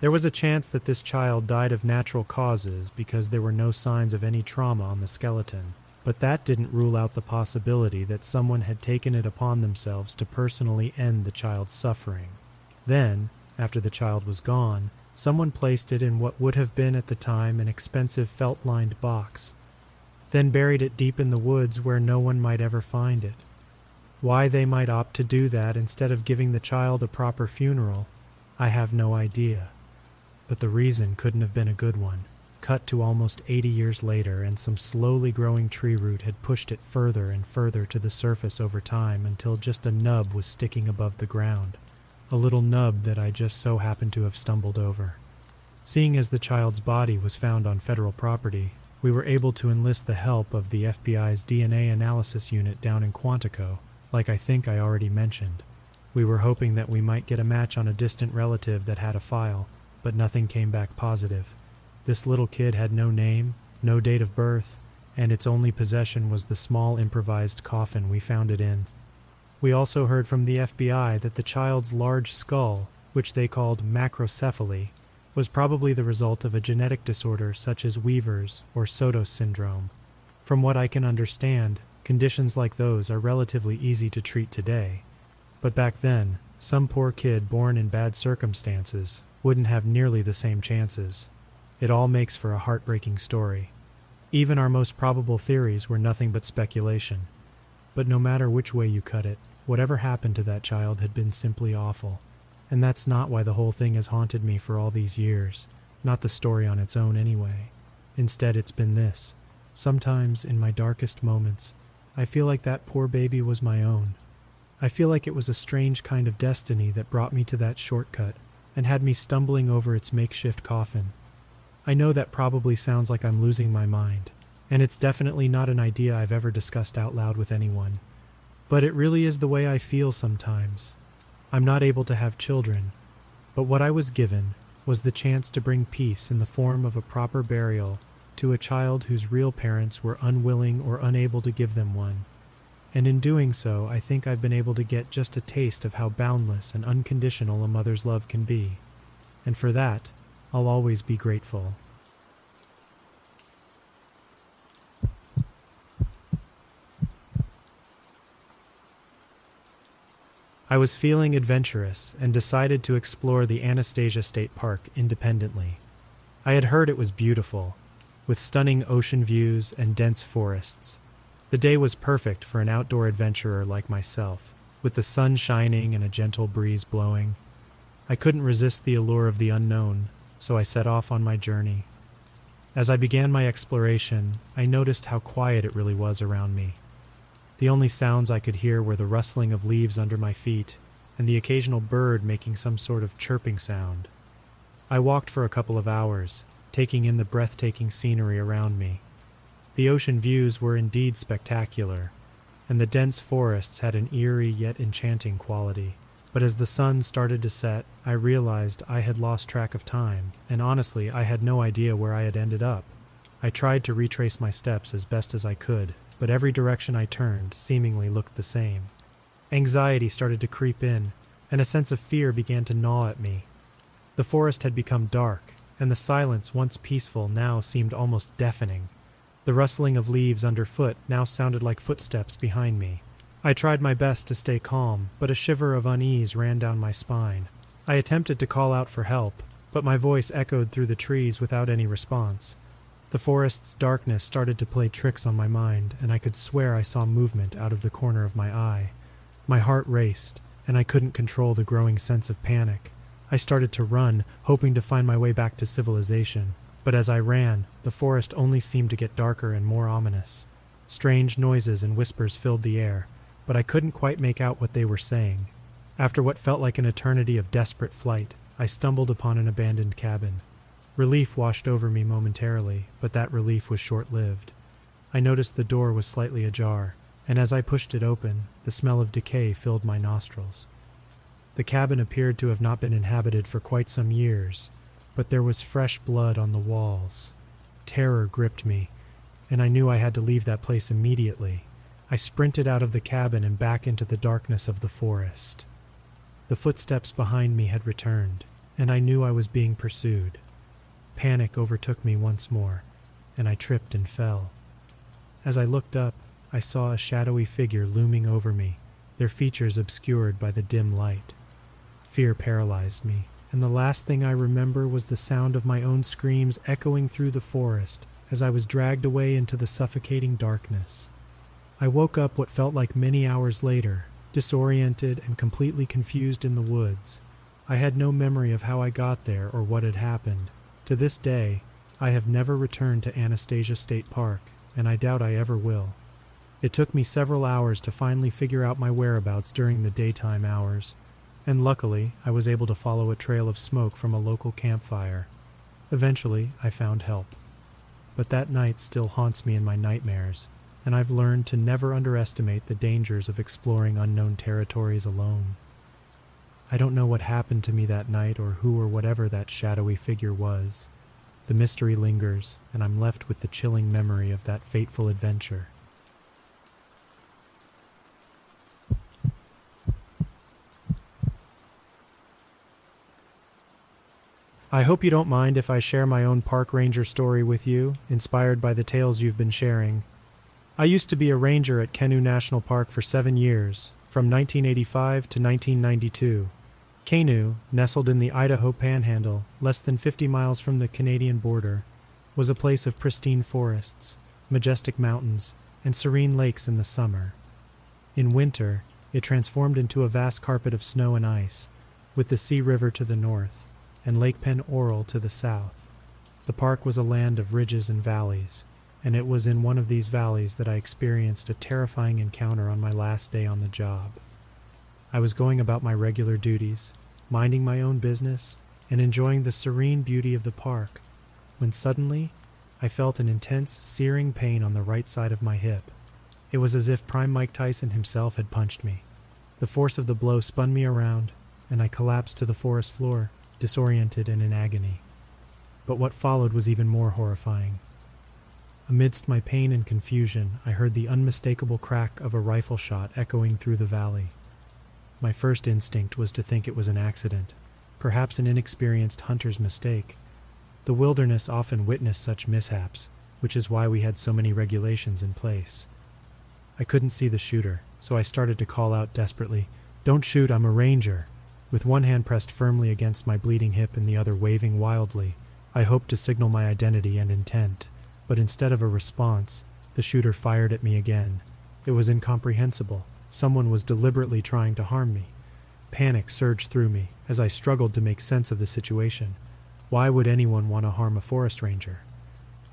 There was a chance that this child died of natural causes because there were no signs of any trauma on the skeleton, but that didn't rule out the possibility that someone had taken it upon themselves to personally end the child's suffering. Then, after the child was gone, someone placed it in what would have been at the time an expensive felt lined box, then buried it deep in the woods where no one might ever find it. Why they might opt to do that instead of giving the child a proper funeral, I have no idea but the reason couldn't have been a good one. Cut to almost 80 years later, and some slowly growing tree root had pushed it further and further to the surface over time until just a nub was sticking above the ground. A little nub that I just so happened to have stumbled over. Seeing as the child's body was found on federal property, we were able to enlist the help of the FBI's DNA analysis unit down in Quantico, like I think I already mentioned. We were hoping that we might get a match on a distant relative that had a file, but nothing came back positive. This little kid had no name, no date of birth, and its only possession was the small improvised coffin we found it in. We also heard from the FBI that the child's large skull, which they called macrocephaly, was probably the result of a genetic disorder such as Weaver's or Sotos syndrome. From what I can understand, conditions like those are relatively easy to treat today. But back then, some poor kid born in bad circumstances wouldn't have nearly the same chances. It all makes for a heartbreaking story. Even our most probable theories were nothing but speculation. But no matter which way you cut it, whatever happened to that child had been simply awful. And that's not why the whole thing has haunted me for all these years, not the story on its own anyway. Instead, it's been this. Sometimes, in my darkest moments, I feel like that poor baby was my own. I feel like it was a strange kind of destiny that brought me to that shortcut and had me stumbling over its makeshift coffin. I know that probably sounds like I'm losing my mind, and it's definitely not an idea I've ever discussed out loud with anyone. But it really is the way I feel sometimes. I'm not able to have children, but what I was given was the chance to bring peace in the form of a proper burial to a child whose real parents were unwilling or unable to give them one. And in doing so, I think I've been able to get just a taste of how boundless and unconditional a mother's love can be. And for that, I'll always be grateful. I was feeling adventurous and decided to explore the Anastasia State Park independently. I had heard it was beautiful, with stunning ocean views and dense forests. The day was perfect for an outdoor adventurer like myself, with the sun shining and a gentle breeze blowing. I couldn't resist the allure of the unknown, so I set off on my journey. As I began my exploration, I noticed how quiet it really was around me. The only sounds I could hear were the rustling of leaves under my feet and the occasional bird making some sort of chirping sound. I walked for a couple of hours, taking in the breathtaking scenery around me. The ocean views were indeed spectacular, and the dense forests had an eerie yet enchanting quality. But as the sun started to set, I realized I had lost track of time, and honestly, I had no idea where I had ended up. I tried to retrace my steps as best as I could, but every direction I turned seemingly looked the same. Anxiety started to creep in, and a sense of fear began to gnaw at me. The forest had become dark, and the silence, once peaceful, now seemed almost deafening. The rustling of leaves underfoot now sounded like footsteps behind me. I tried my best to stay calm, but a shiver of unease ran down my spine. I attempted to call out for help, but my voice echoed through the trees without any response. The forest's darkness started to play tricks on my mind, and I could swear I saw movement out of the corner of my eye. My heart raced, and I couldn't control the growing sense of panic. I started to run, hoping to find my way back to civilization. But as I ran, the forest only seemed to get darker and more ominous. Strange noises and whispers filled the air, but I couldn't quite make out what they were saying. After what felt like an eternity of desperate flight, I stumbled upon an abandoned cabin. Relief washed over me momentarily, but that relief was short lived. I noticed the door was slightly ajar, and as I pushed it open, the smell of decay filled my nostrils. The cabin appeared to have not been inhabited for quite some years, but there was fresh blood on the walls. Terror gripped me, and I knew I had to leave that place immediately. I sprinted out of the cabin and back into the darkness of the forest. The footsteps behind me had returned, and I knew I was being pursued. Panic overtook me once more, and I tripped and fell. As I looked up, I saw a shadowy figure looming over me, their features obscured by the dim light. Fear paralyzed me, and the last thing I remember was the sound of my own screams echoing through the forest as I was dragged away into the suffocating darkness. I woke up what felt like many hours later, disoriented and completely confused in the woods. I had no memory of how I got there or what had happened, to this day, I have never returned to Anastasia State Park, and I doubt I ever will. It took me several hours to finally figure out my whereabouts during the daytime hours, and luckily I was able to follow a trail of smoke from a local campfire. Eventually, I found help. But that night still haunts me in my nightmares, and I've learned to never underestimate the dangers of exploring unknown territories alone. I don't know what happened to me that night or who or whatever that shadowy figure was. The mystery lingers, and I'm left with the chilling memory of that fateful adventure. I hope you don't mind if I share my own park ranger story with you, inspired by the tales you've been sharing. I used to be a ranger at Kaniksu National Park for seven years, from 1985 to 1992. Kaniksu, nestled in the Idaho panhandle, less than 50 miles from the Canadian border, was a place of pristine forests, majestic mountains, and serene lakes in the summer. In winter, it transformed into a vast carpet of snow and ice, with the Sea River to the north and Lake Pend Oreille to the south. The park was a land of ridges and valleys, and it was in one of these valleys that I experienced a terrifying encounter on my last day on the job. I was going about my regular duties, minding my own business and enjoying the serene beauty of the park, when suddenly I felt an intense, searing pain on the right side of my hip. It was as if Prime Mike Tyson himself had punched me. The force of the blow spun me around, and I collapsed to the forest floor, disoriented and in agony. But what followed was even more horrifying. Amidst my pain and confusion, I heard the unmistakable crack of a rifle shot echoing through the valley. My first instinct was to think it was an accident, perhaps an inexperienced hunter's mistake. The wilderness often witnessed such mishaps, which is why we had so many regulations in place. I couldn't see the shooter, so I started to call out desperately, Don't shoot, I'm a ranger! With one hand pressed firmly against my bleeding hip and the other waving wildly, I hoped to signal my identity and intent, but instead of a response, the shooter fired at me again. It was incomprehensible. Someone was deliberately trying to harm me. Panic surged through me as I struggled to make sense of the situation. Why would anyone want to harm a forest ranger?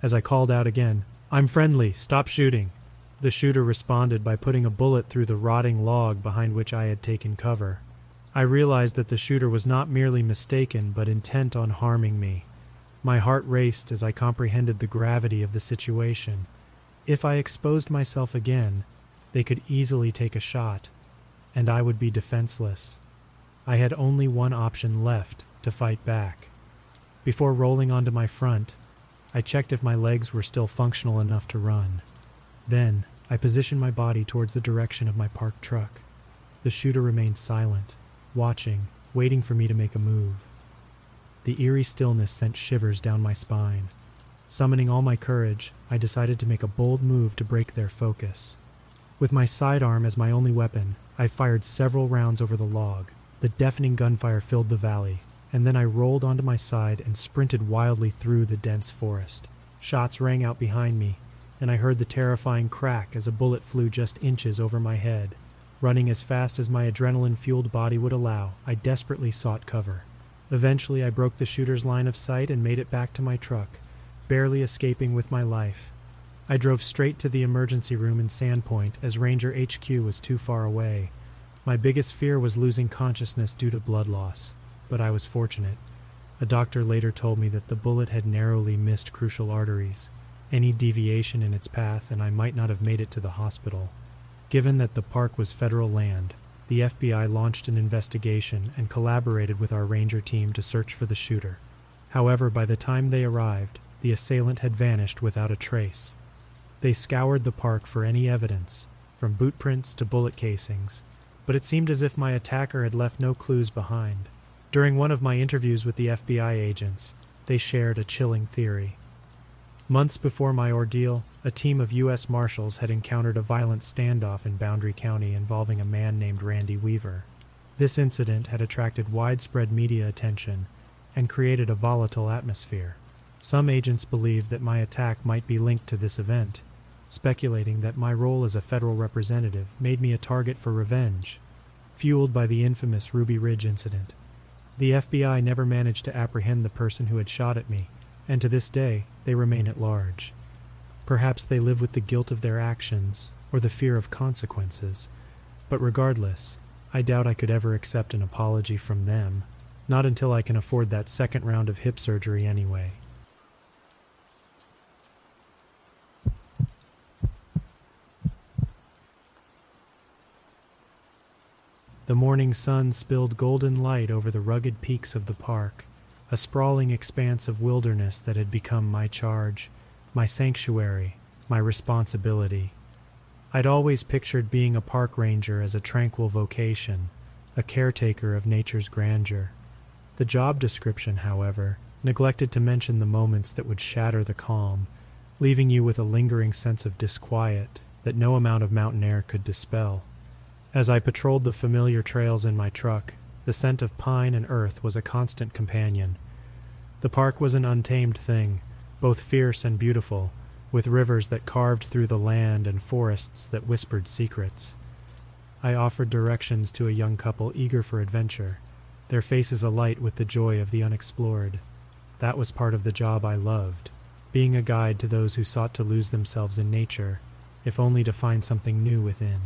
As I called out again, I'm friendly, stop shooting. The shooter responded by putting a bullet through the rotting log behind which I had taken cover. I realized that the shooter was not merely mistaken, but intent on harming me. My heart raced as I comprehended the gravity of the situation. If I exposed myself again, they could easily take a shot, and I would be defenseless. I had only one option left to fight back. Before rolling onto my front, I checked if my legs were still functional enough to run. Then, I positioned my body towards the direction of my parked truck. The shooter remained silent, watching, waiting for me to make a move. The eerie stillness sent shivers down my spine. Summoning all my courage, I decided to make a bold move to break their focus. With my sidearm as my only weapon, I fired several rounds over the log. The deafening gunfire filled the valley, and then I rolled onto my side and sprinted wildly through the dense forest. Shots rang out behind me, and I heard the terrifying crack as a bullet flew just inches over my head. Running as fast as my adrenaline fueled body would allow, I desperately sought cover. Eventually, I broke the shooter's line of sight and made it back to my truck, barely escaping with my life. I drove straight to the emergency room in Sandpoint as Ranger HQ was too far away. My biggest fear was losing consciousness due to blood loss, but I was fortunate. A doctor later told me that the bullet had narrowly missed crucial arteries, any deviation in its path, and I might not have made it to the hospital. Given that the park was federal land, the FBI launched an investigation and collaborated with our ranger team to search for the shooter. However, by the time they arrived, the assailant had vanished without a trace. They scoured the park for any evidence, from boot prints to bullet casings, but it seemed as if my attacker had left no clues behind. During one of my interviews with the FBI agents, they shared a chilling theory. Months before my ordeal, a team of U.S. Marshals had encountered a violent standoff in Boundary County involving a man named Randy Weaver. This incident had attracted widespread media attention and created a volatile atmosphere. Some agents believed that my attack might be linked to this event, speculating that my role as a federal representative made me a target for revenge, fueled by the infamous Ruby Ridge incident. The FBI never managed to apprehend the person who had shot at me, and to this day they remain at large. Perhaps they live with the guilt of their actions or the fear of consequences, but regardless, I doubt I could ever accept an apology from them, not until I can afford that second round of hip surgery anyway. The morning sun spilled golden light over the rugged peaks of the park, a sprawling expanse of wilderness that had become my charge, my sanctuary, my responsibility. I'd always pictured being a park ranger as a tranquil vocation, a caretaker of nature's grandeur. The job description, however, neglected to mention the moments that would shatter the calm, leaving you with a lingering sense of disquiet that no amount of mountain air could dispel. As I patrolled the familiar trails in my truck, the scent of pine and earth was a constant companion. The park was an untamed thing, both fierce and beautiful, with rivers that carved through the land and forests that whispered secrets. I offered directions to a young couple eager for adventure, their faces alight with the joy of the unexplored. That was part of the job I loved, being a guide to those who sought to lose themselves in nature, if only to find something new within.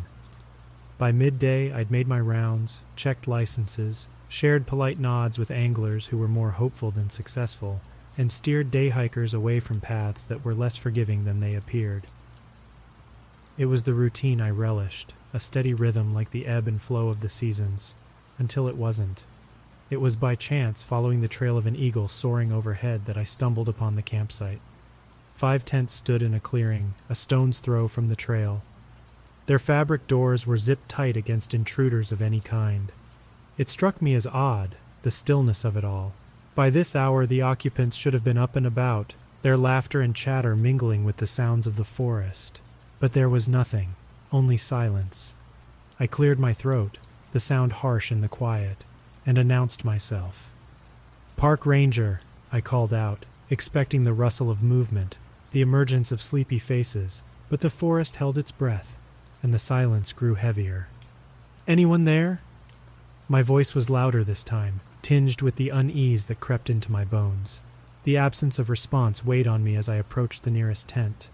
By midday, I'd made my rounds, checked licenses, shared polite nods with anglers who were more hopeful than successful, and steered day hikers away from paths that were less forgiving than they appeared. It was the routine I relished, a steady rhythm like the ebb and flow of the seasons, until it wasn't. It was by chance, following the trail of an eagle soaring overhead, that I stumbled upon the campsite. Five tents stood in a clearing, a stone's throw from the trail. Their fabric doors were zipped tight against intruders of any kind. It struck me as odd, the stillness of it all. By this hour, the occupants should have been up and about, their laughter and chatter mingling with the sounds of the forest. But there was nothing, only silence. I cleared my throat, the sound harsh in the quiet, and announced myself. Park Ranger, I called out, expecting the rustle of movement, the emergence of sleepy faces, but the forest held its breath, and the silence grew heavier. Anyone there? My voice was louder this time, tinged with the unease that crept into my bones. The absence of response weighed on me as I approached the nearest tent.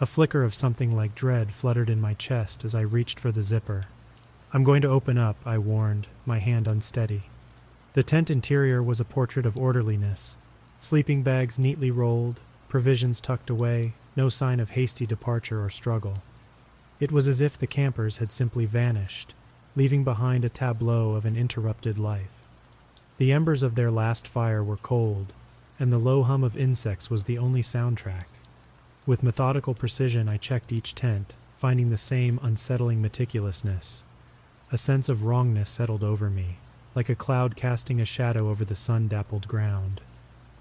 A flicker of something like dread fluttered in my chest as I reached for the zipper. I'm going to open up, I warned, my hand unsteady. The tent interior was a portrait of orderliness. Sleeping bags neatly rolled, provisions tucked away, no sign of hasty departure or struggle. It was as if the campers had simply vanished, leaving behind a tableau of an interrupted life. The embers of their last fire were cold, and the low hum of insects was the only soundtrack. With methodical precision, I checked each tent, finding the same unsettling meticulousness. A sense of wrongness settled over me, like a cloud casting a shadow over the sun dappled ground.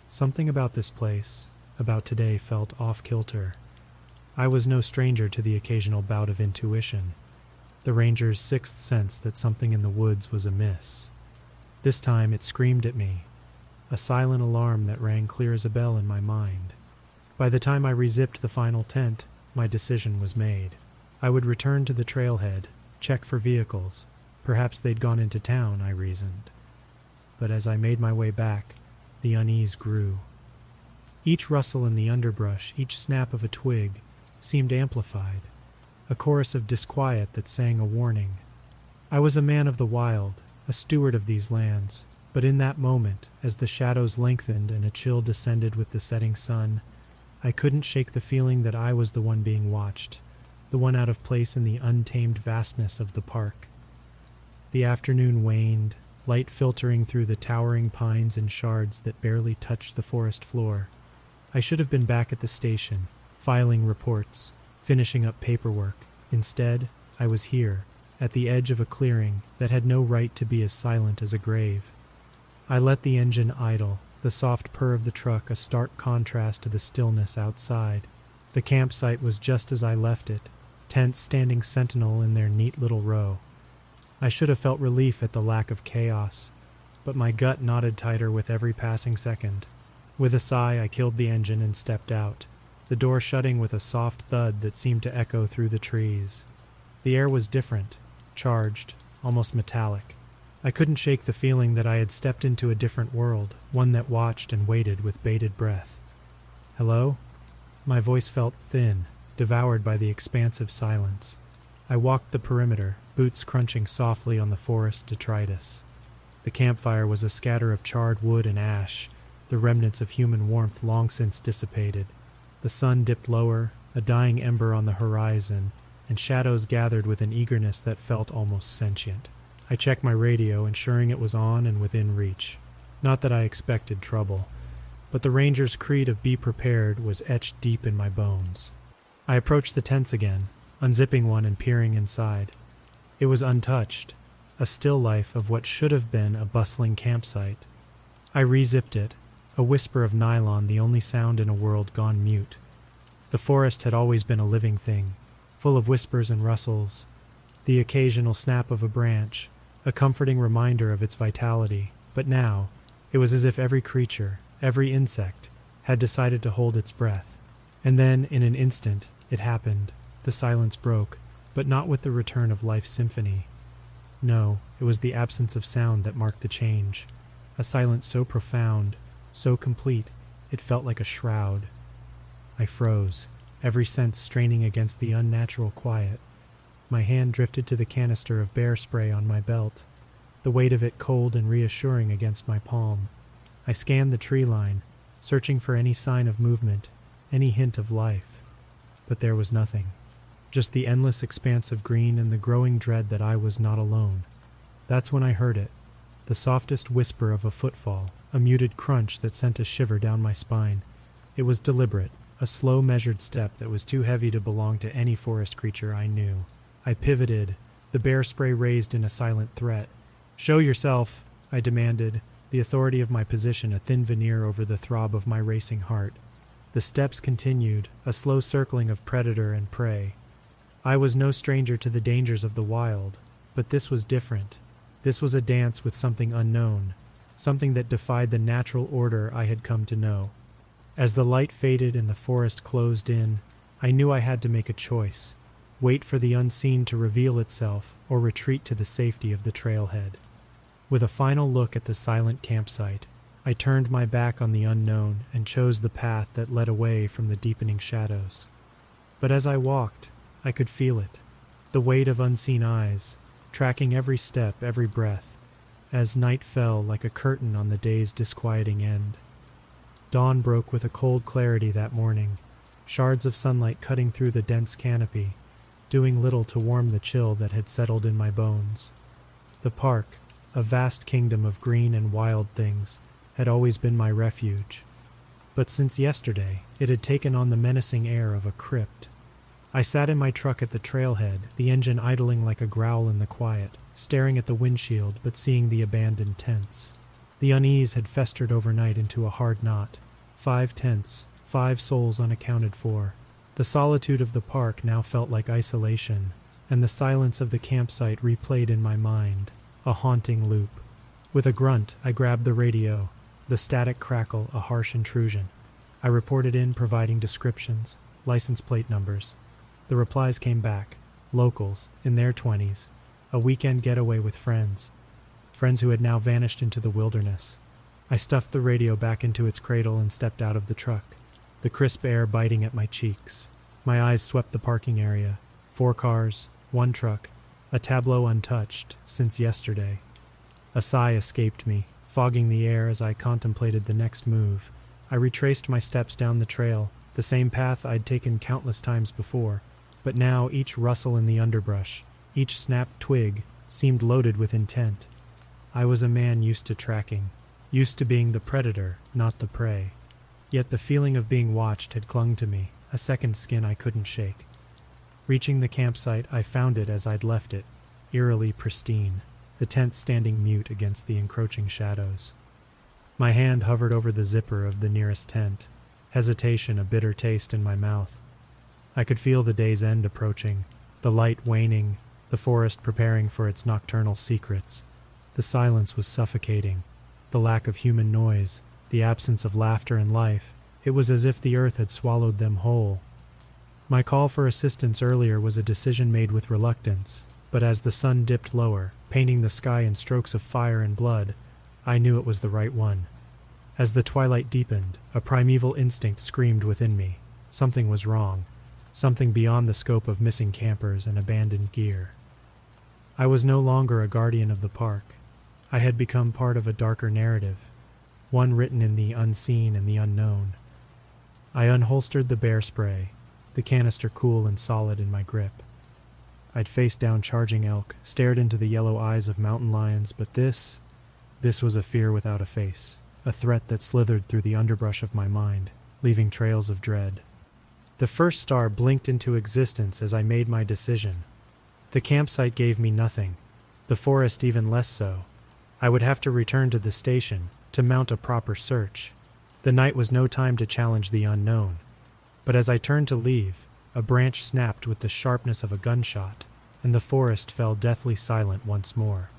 Something about this place, about today, felt off kilter. I was no stranger to the occasional bout of intuition the ranger's sixth sense that something in the woods was amiss. This time it screamed at me, a silent alarm that rang clear as a bell in my mind. By the time I rezipped the final tent, my decision was made. I would return to the trailhead, check for vehicles. Perhaps they'd gone into town, I reasoned. But as I made my way back, the unease grew. Each rustle in the underbrush, each snap of a twig, seemed amplified a chorus of disquiet that sang a warning. I was a man of the wild, a steward of these lands, but in that moment, as the shadows lengthened and a chill descended with the setting sun, I couldn't shake the feeling that I was the one being watched, the one out of place in the untamed vastness of the park. The afternoon waned, light filtering through the towering pines and shards that barely touched the forest floor. I should have been back at the station, filing reports, finishing up paperwork. Instead, I was here, at the edge of a clearing that had no right to be as silent as a grave. I let the engine idle, the soft purr of the truck a stark contrast to the stillness outside. The campsite was just as I left it, tents standing sentinel in their neat little row. I should have felt relief at the lack of chaos, but my gut knotted tighter with every passing second. With a sigh, I killed the engine and stepped out the door shutting with a soft thud that seemed to echo through the trees. The air was different, charged, almost metallic. I couldn't shake the feeling that I had stepped into a different world, one that watched and waited with bated breath. Hello? My voice felt thin, devoured by the expansive silence. I walked the perimeter, boots crunching softly on the forest detritus. The campfire was a scatter of charred wood and ash, the remnants of human warmth long since dissipated. The sun dipped lower, a dying ember on the horizon, and shadows gathered with an eagerness that felt almost sentient. I checked my radio, ensuring it was on and within reach. Not that I expected trouble, but the ranger's creed of be prepared was etched deep in my bones. I approached the tents again, unzipping one and peering inside. It was untouched, a still life of what should have been a bustling campsite. I rezipped it, a whisper of nylon the only sound in a world gone mute. The forest had always been a living thing, full of whispers and rustles, the occasional snap of a branch, a comforting reminder of its vitality, but now it was as if every creature, every insect, had decided to hold its breath. And then, in an instant, it happened. The silence broke, but not with the return of life's symphony. No, it was the absence of sound that marked the change, a silence so profound, so complete, it felt like a shroud. I froze, every sense straining against the unnatural quiet. My hand drifted to the canister of bear spray on my belt. the weight of it cold and reassuring against my palm. I scanned the tree line, searching for any sign of movement, any hint of life. But there was nothing. Just the endless expanse of green and the growing dread that I was not alone. That's when I heard it the softest whisper of a footfall, a muted crunch that sent a shiver down my spine. It was deliberate, a slow, measured step that was too heavy to belong to any forest creature I knew. I pivoted, the bear spray raised in a silent threat. Show yourself, I demanded, the authority of my position a thin veneer over the throb of my racing heart. The steps continued, a slow circling of predator and prey. I was no stranger to the dangers of the wild, but this was different. This was a dance with something unknown, something that defied the natural order I had come to know. As the light faded and the forest closed in, I knew I had to make a choice wait for the unseen to reveal itself or retreat to the safety of the trailhead. With a final look at the silent campsite, I turned my back on the unknown and chose the path that led away from the deepening shadows. But as I walked, I could feel it the weight of unseen eyes, tracking every step, every breath, as night fell like a curtain on the day's disquieting end. Dawn broke with a cold clarity that morning, shards of sunlight cutting through the dense canopy, doing little to warm the chill that had settled in my bones. The park, a vast kingdom of green and wild things, had always been my refuge. But since yesterday, it had taken on the menacing air of a crypt. I sat in my truck at the trailhead, the engine idling like a growl in the quiet, staring at the windshield but seeing the abandoned tents. The unease had festered overnight into a hard knot. Five tents, five souls unaccounted for. The solitude of the park now felt like isolation, and the silence of the campsite replayed in my mind, a haunting loop. With a grunt, I grabbed the radio, the static crackle a harsh intrusion. I reported in, providing descriptions, license plate numbers, the replies came back locals, in their 20s, a weekend getaway with friends, friends who had now vanished into the wilderness. I stuffed the radio back into its cradle and stepped out of the truck, the crisp air biting at my cheeks. My eyes swept the parking area four cars, one truck, a tableau untouched since yesterday. A sigh escaped me, fogging the air as I contemplated the next move. I retraced my steps down the trail, the same path I'd taken countless times before but now each rustle in the underbrush, each snapped twig, seemed loaded with intent. I was a man used to tracking, used to being the predator, not the prey. Yet the feeling of being watched had clung to me, a second skin I couldn't shake. Reaching the campsite, I found it as I'd left it, eerily pristine, the tent standing mute against the encroaching shadows. My hand hovered over the zipper of the nearest tent, hesitation a bitter taste in my mouth. I could feel the day's end approaching, the light waning, the forest preparing for its nocturnal secrets. The silence was suffocating, the lack of human noise, the absence of laughter and life. It was as if the earth had swallowed them whole. My call for assistance earlier was a decision made with reluctance, but as the sun dipped lower, painting the sky in strokes of fire and blood, I knew it was the right one. As the twilight deepened, a primeval instinct screamed within me. Something was wrong something beyond the scope of missing campers and abandoned gear. I was no longer a guardian of the park. I had become part of a darker narrative, one written in the unseen and the unknown. I unholstered the bear spray, the canister cool and solid in my grip. I'd faced down charging elk, stared into the yellow eyes of mountain lions, but this, this was a fear without a face, a threat that slithered through the underbrush of my mind, leaving trails of dread. The first star blinked into existence as I made my decision. The campsite gave me nothing, the forest even less so. I would have to return to the station to mount a proper search. The night was no time to challenge the unknown. But as I turned to leave, a branch snapped with the sharpness of a gunshot, and the forest fell deathly silent once more.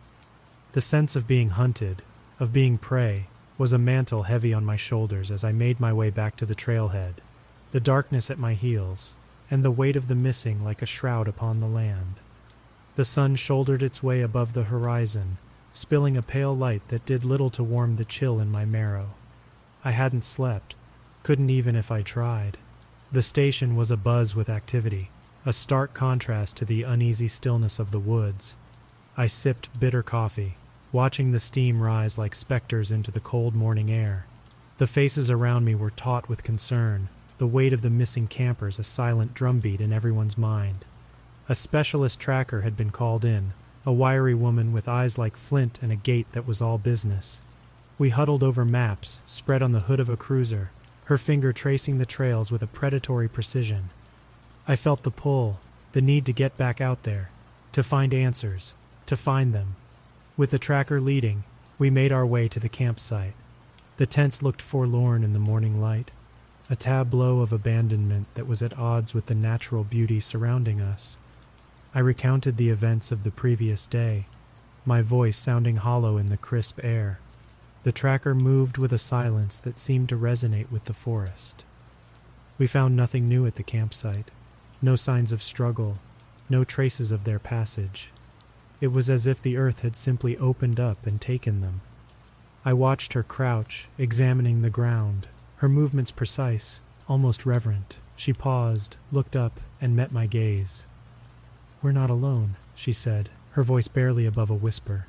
The sense of being hunted, of being prey, was a mantle heavy on my shoulders as I made my way back to the trailhead the darkness at my heels, and the weight of the missing like a shroud upon the land. The sun shouldered its way above the horizon, spilling a pale light that did little to warm the chill in my marrow. I hadn't slept, couldn't even if I tried. The station was abuzz with activity, a stark contrast to the uneasy stillness of the woods. I sipped bitter coffee, watching the steam rise like specters into the cold morning air. The faces around me were taut with concern, the weight of the missing campers a silent drumbeat in everyone's mind. A specialist tracker had been called in, a wiry woman with eyes like flint and a gait that was all business. We huddled over maps, spread on the hood of a cruiser, her finger tracing the trails with a predatory precision. I felt the pull, the need to get back out there, to find answers, to find them. With the tracker leading, we made our way to the campsite. The tents looked forlorn in the morning light, a tableau of abandonment that was at odds with the natural beauty surrounding us. I recounted the events of the previous day, my voice sounding hollow in the crisp air. The tracker moved with a silence that seemed to resonate with the forest. We found nothing new at the campsite, no signs of struggle, no traces of their passage. It was as if the earth had simply opened up and taken them. I watched her crouch, examining the ground, her movements precise, almost reverent. She paused, looked up, and met my gaze. We're not alone, she said, her voice barely above a whisper.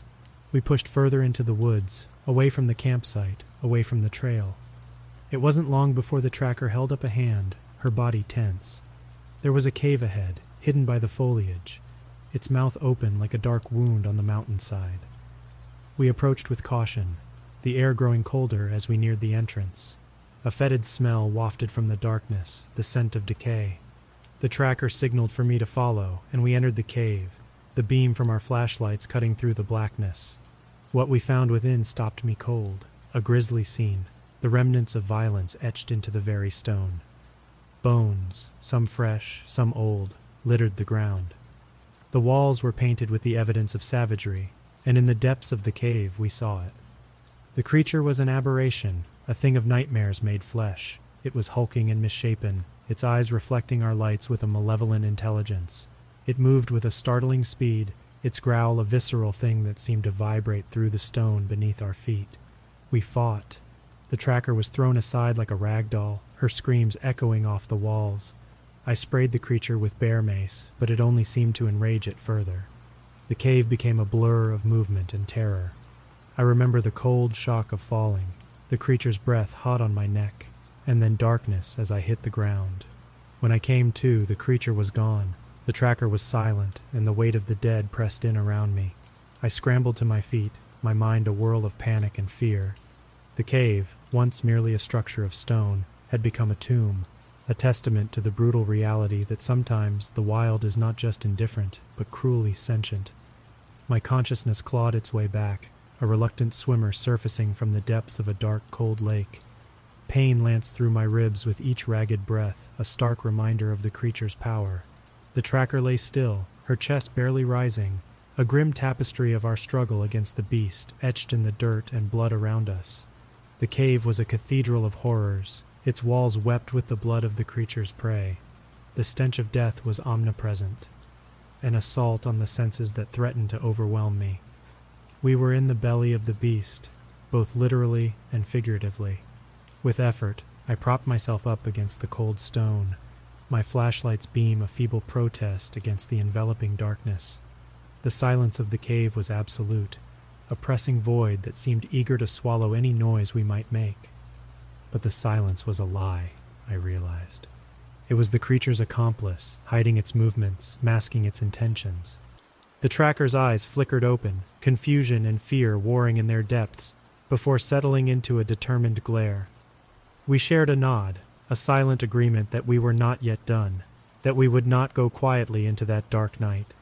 We pushed further into the woods, away from the campsite, away from the trail. It wasn't long before the tracker held up a hand, her body tense. There was a cave ahead, hidden by the foliage, its mouth open like a dark wound on the mountainside. We approached with caution, the air growing colder as we neared the entrance. A fetid smell wafted from the darkness, the scent of decay. The tracker signaled for me to follow, and we entered the cave, the beam from our flashlights cutting through the blackness. What we found within stopped me cold a grisly scene, the remnants of violence etched into the very stone. Bones, some fresh, some old, littered the ground. The walls were painted with the evidence of savagery, and in the depths of the cave we saw it. The creature was an aberration, a thing of nightmares made flesh. It was hulking and misshapen, its eyes reflecting our lights with a malevolent intelligence. It moved with a startling speed, its growl a visceral thing that seemed to vibrate through the stone beneath our feet. We fought. The tracker was thrown aside like a rag doll, her screams echoing off the walls. I sprayed the creature with bear mace, but it only seemed to enrage it further. The cave became a blur of movement and terror. I remember the cold shock of falling, the creature's breath hot on my neck, and then darkness as I hit the ground. When I came to, the creature was gone. The tracker was silent, and the weight of the dead pressed in around me. I scrambled to my feet, my mind a whirl of panic and fear. The cave, once merely a structure of stone, had become a tomb, a testament to the brutal reality that sometimes the wild is not just indifferent, but cruelly sentient. My consciousness clawed its way back, a reluctant swimmer surfacing from the depths of a dark, cold lake. Pain lanced through my ribs with each ragged breath, a stark reminder of the creature's power. The tracker lay still, her chest barely rising, a grim tapestry of our struggle against the beast, etched in the dirt and blood around us. The cave was a cathedral of horrors, its walls wept with the blood of the creature's prey. The stench of death was omnipresent, an assault on the senses that threatened to overwhelm me. We were in the belly of the beast, both literally and figuratively. With effort, I propped myself up against the cold stone, my flashlight's beam a feeble protest against the enveloping darkness. The silence of the cave was absolute, a pressing void that seemed eager to swallow any noise we might make. But the silence was a lie, I realized. It was the creature's accomplice, hiding its movements, masking its intentions. The tracker's eyes flickered open, confusion and fear warring in their depths, before settling into a determined glare. We shared a nod, a silent agreement that we were not yet done, that we would not go quietly into that dark night.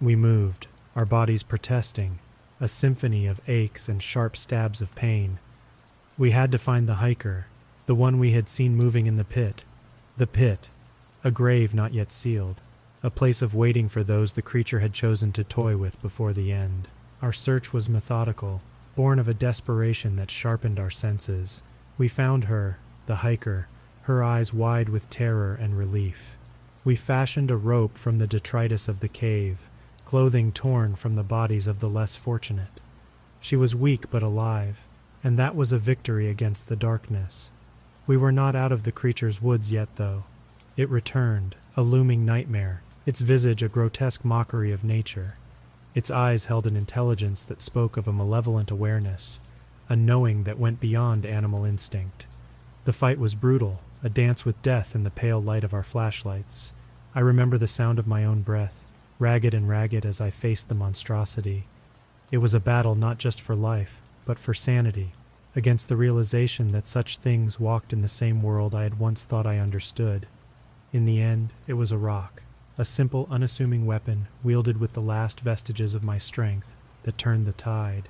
We moved, our bodies protesting, a symphony of aches and sharp stabs of pain. We had to find the hiker, the one we had seen moving in the pit. The pit, a grave not yet sealed, a place of waiting for those the creature had chosen to toy with before the end. Our search was methodical, born of a desperation that sharpened our senses. We found her, the hiker, her eyes wide with terror and relief. We fashioned a rope from the detritus of the cave, clothing torn from the bodies of the less fortunate. She was weak but alive, and that was a victory against the darkness. We were not out of the creature's woods yet, though. It returned, a looming nightmare, its visage a grotesque mockery of nature. Its eyes held an intelligence that spoke of a malevolent awareness, a knowing that went beyond animal instinct. The fight was brutal, a dance with death in the pale light of our flashlights. I remember the sound of my own breath, ragged and ragged as I faced the monstrosity. It was a battle not just for life, but for sanity, against the realization that such things walked in the same world I had once thought I understood. In the end, it was a rock, a simple, unassuming weapon wielded with the last vestiges of my strength that turned the tide.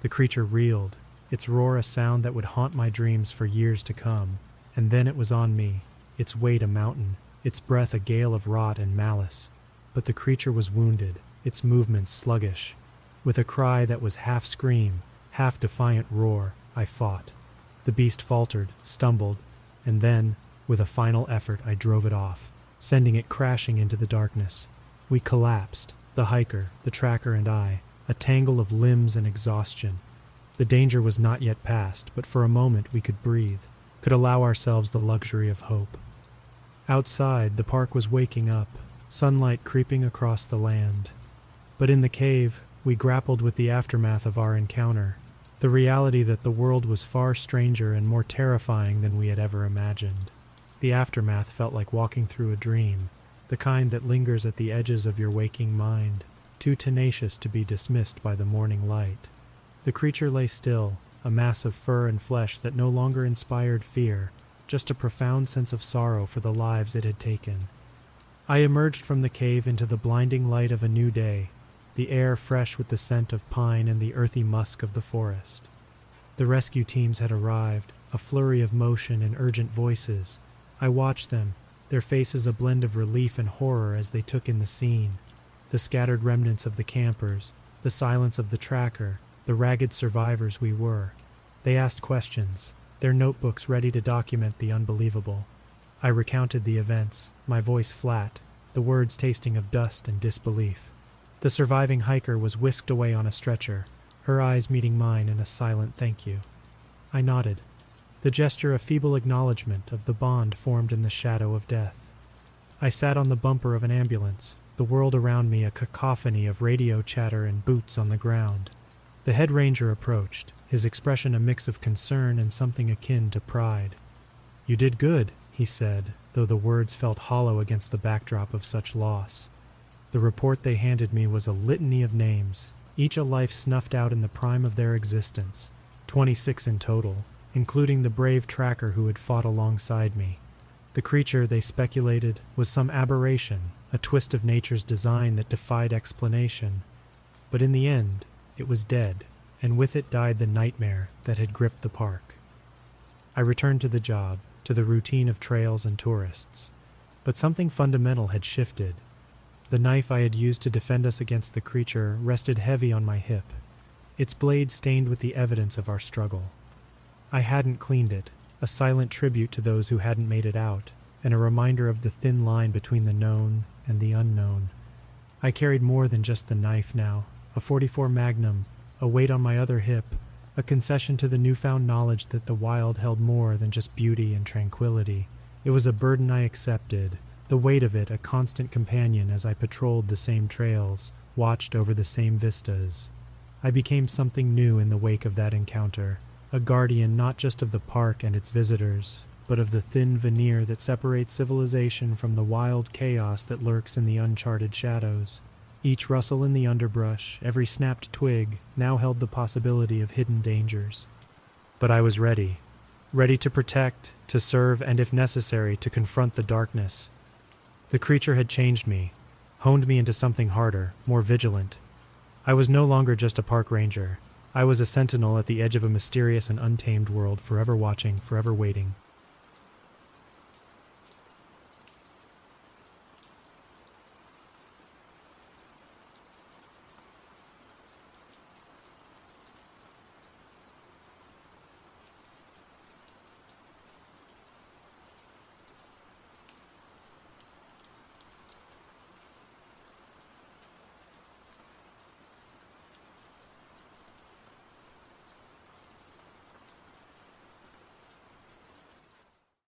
The creature reeled, its roar a sound that would haunt my dreams for years to come, and then it was on me, its weight a mountain, its breath a gale of rot and malice. But the creature was wounded, its movements sluggish. With a cry that was half scream, half defiant roar, I fought. The beast faltered, stumbled, and then, with a final effort, I drove it off, sending it crashing into the darkness. We collapsed, the hiker, the tracker, and I, a tangle of limbs and exhaustion. The danger was not yet past, but for a moment we could breathe, could allow ourselves the luxury of hope. Outside, the park was waking up, sunlight creeping across the land. But in the cave, we grappled with the aftermath of our encounter, the reality that the world was far stranger and more terrifying than we had ever imagined. The aftermath felt like walking through a dream, the kind that lingers at the edges of your waking mind, too tenacious to be dismissed by the morning light. The creature lay still, a mass of fur and flesh that no longer inspired fear, just a profound sense of sorrow for the lives it had taken. I emerged from the cave into the blinding light of a new day, the air fresh with the scent of pine and the earthy musk of the forest. The rescue teams had arrived, a flurry of motion and urgent voices. I watched them, their faces a blend of relief and horror as they took in the scene. The scattered remnants of the campers, the silence of the tracker, the ragged survivors we were. They asked questions, their notebooks ready to document the unbelievable. I recounted the events, my voice flat, the words tasting of dust and disbelief. The surviving hiker was whisked away on a stretcher, her eyes meeting mine in a silent thank you. I nodded, the gesture a feeble acknowledgement of the bond formed in the shadow of death. I sat on the bumper of an ambulance, the world around me a cacophony of radio chatter and boots on the ground. The head ranger approached, his expression a mix of concern and something akin to pride. You did good, he said, though the words felt hollow against the backdrop of such loss. The report they handed me was a litany of names, each a life snuffed out in the prime of their existence, 26 in total, including the brave tracker who had fought alongside me. The creature, they speculated, was some aberration, a twist of nature's design that defied explanation. But in the end, it was dead, and with it died the nightmare that had gripped the park. I returned to the job, to the routine of trails and tourists. But something fundamental had shifted. The knife I had used to defend us against the creature rested heavy on my hip, its blade stained with the evidence of our struggle. I hadn't cleaned it, a silent tribute to those who hadn't made it out, and a reminder of the thin line between the known and the unknown. I carried more than just the knife now, a 44 Magnum, a weight on my other hip, a concession to the newfound knowledge that the wild held more than just beauty and tranquility. It was a burden I accepted, the weight of it a constant companion as I patrolled the same trails, watched over the same vistas. I became something new in the wake of that encounter, a guardian not just of the park and its visitors, but of the thin veneer that separates civilization from the wild chaos that lurks in the uncharted shadows. Each rustle in the underbrush, every snapped twig, now held the possibility of hidden dangers. But I was ready, ready to protect, to serve, and if necessary, to confront the darkness, the creature had changed me, honed me into something harder, more vigilant. I was no longer just a park ranger. I was a sentinel at the edge of a mysterious and untamed world, forever watching, forever waiting,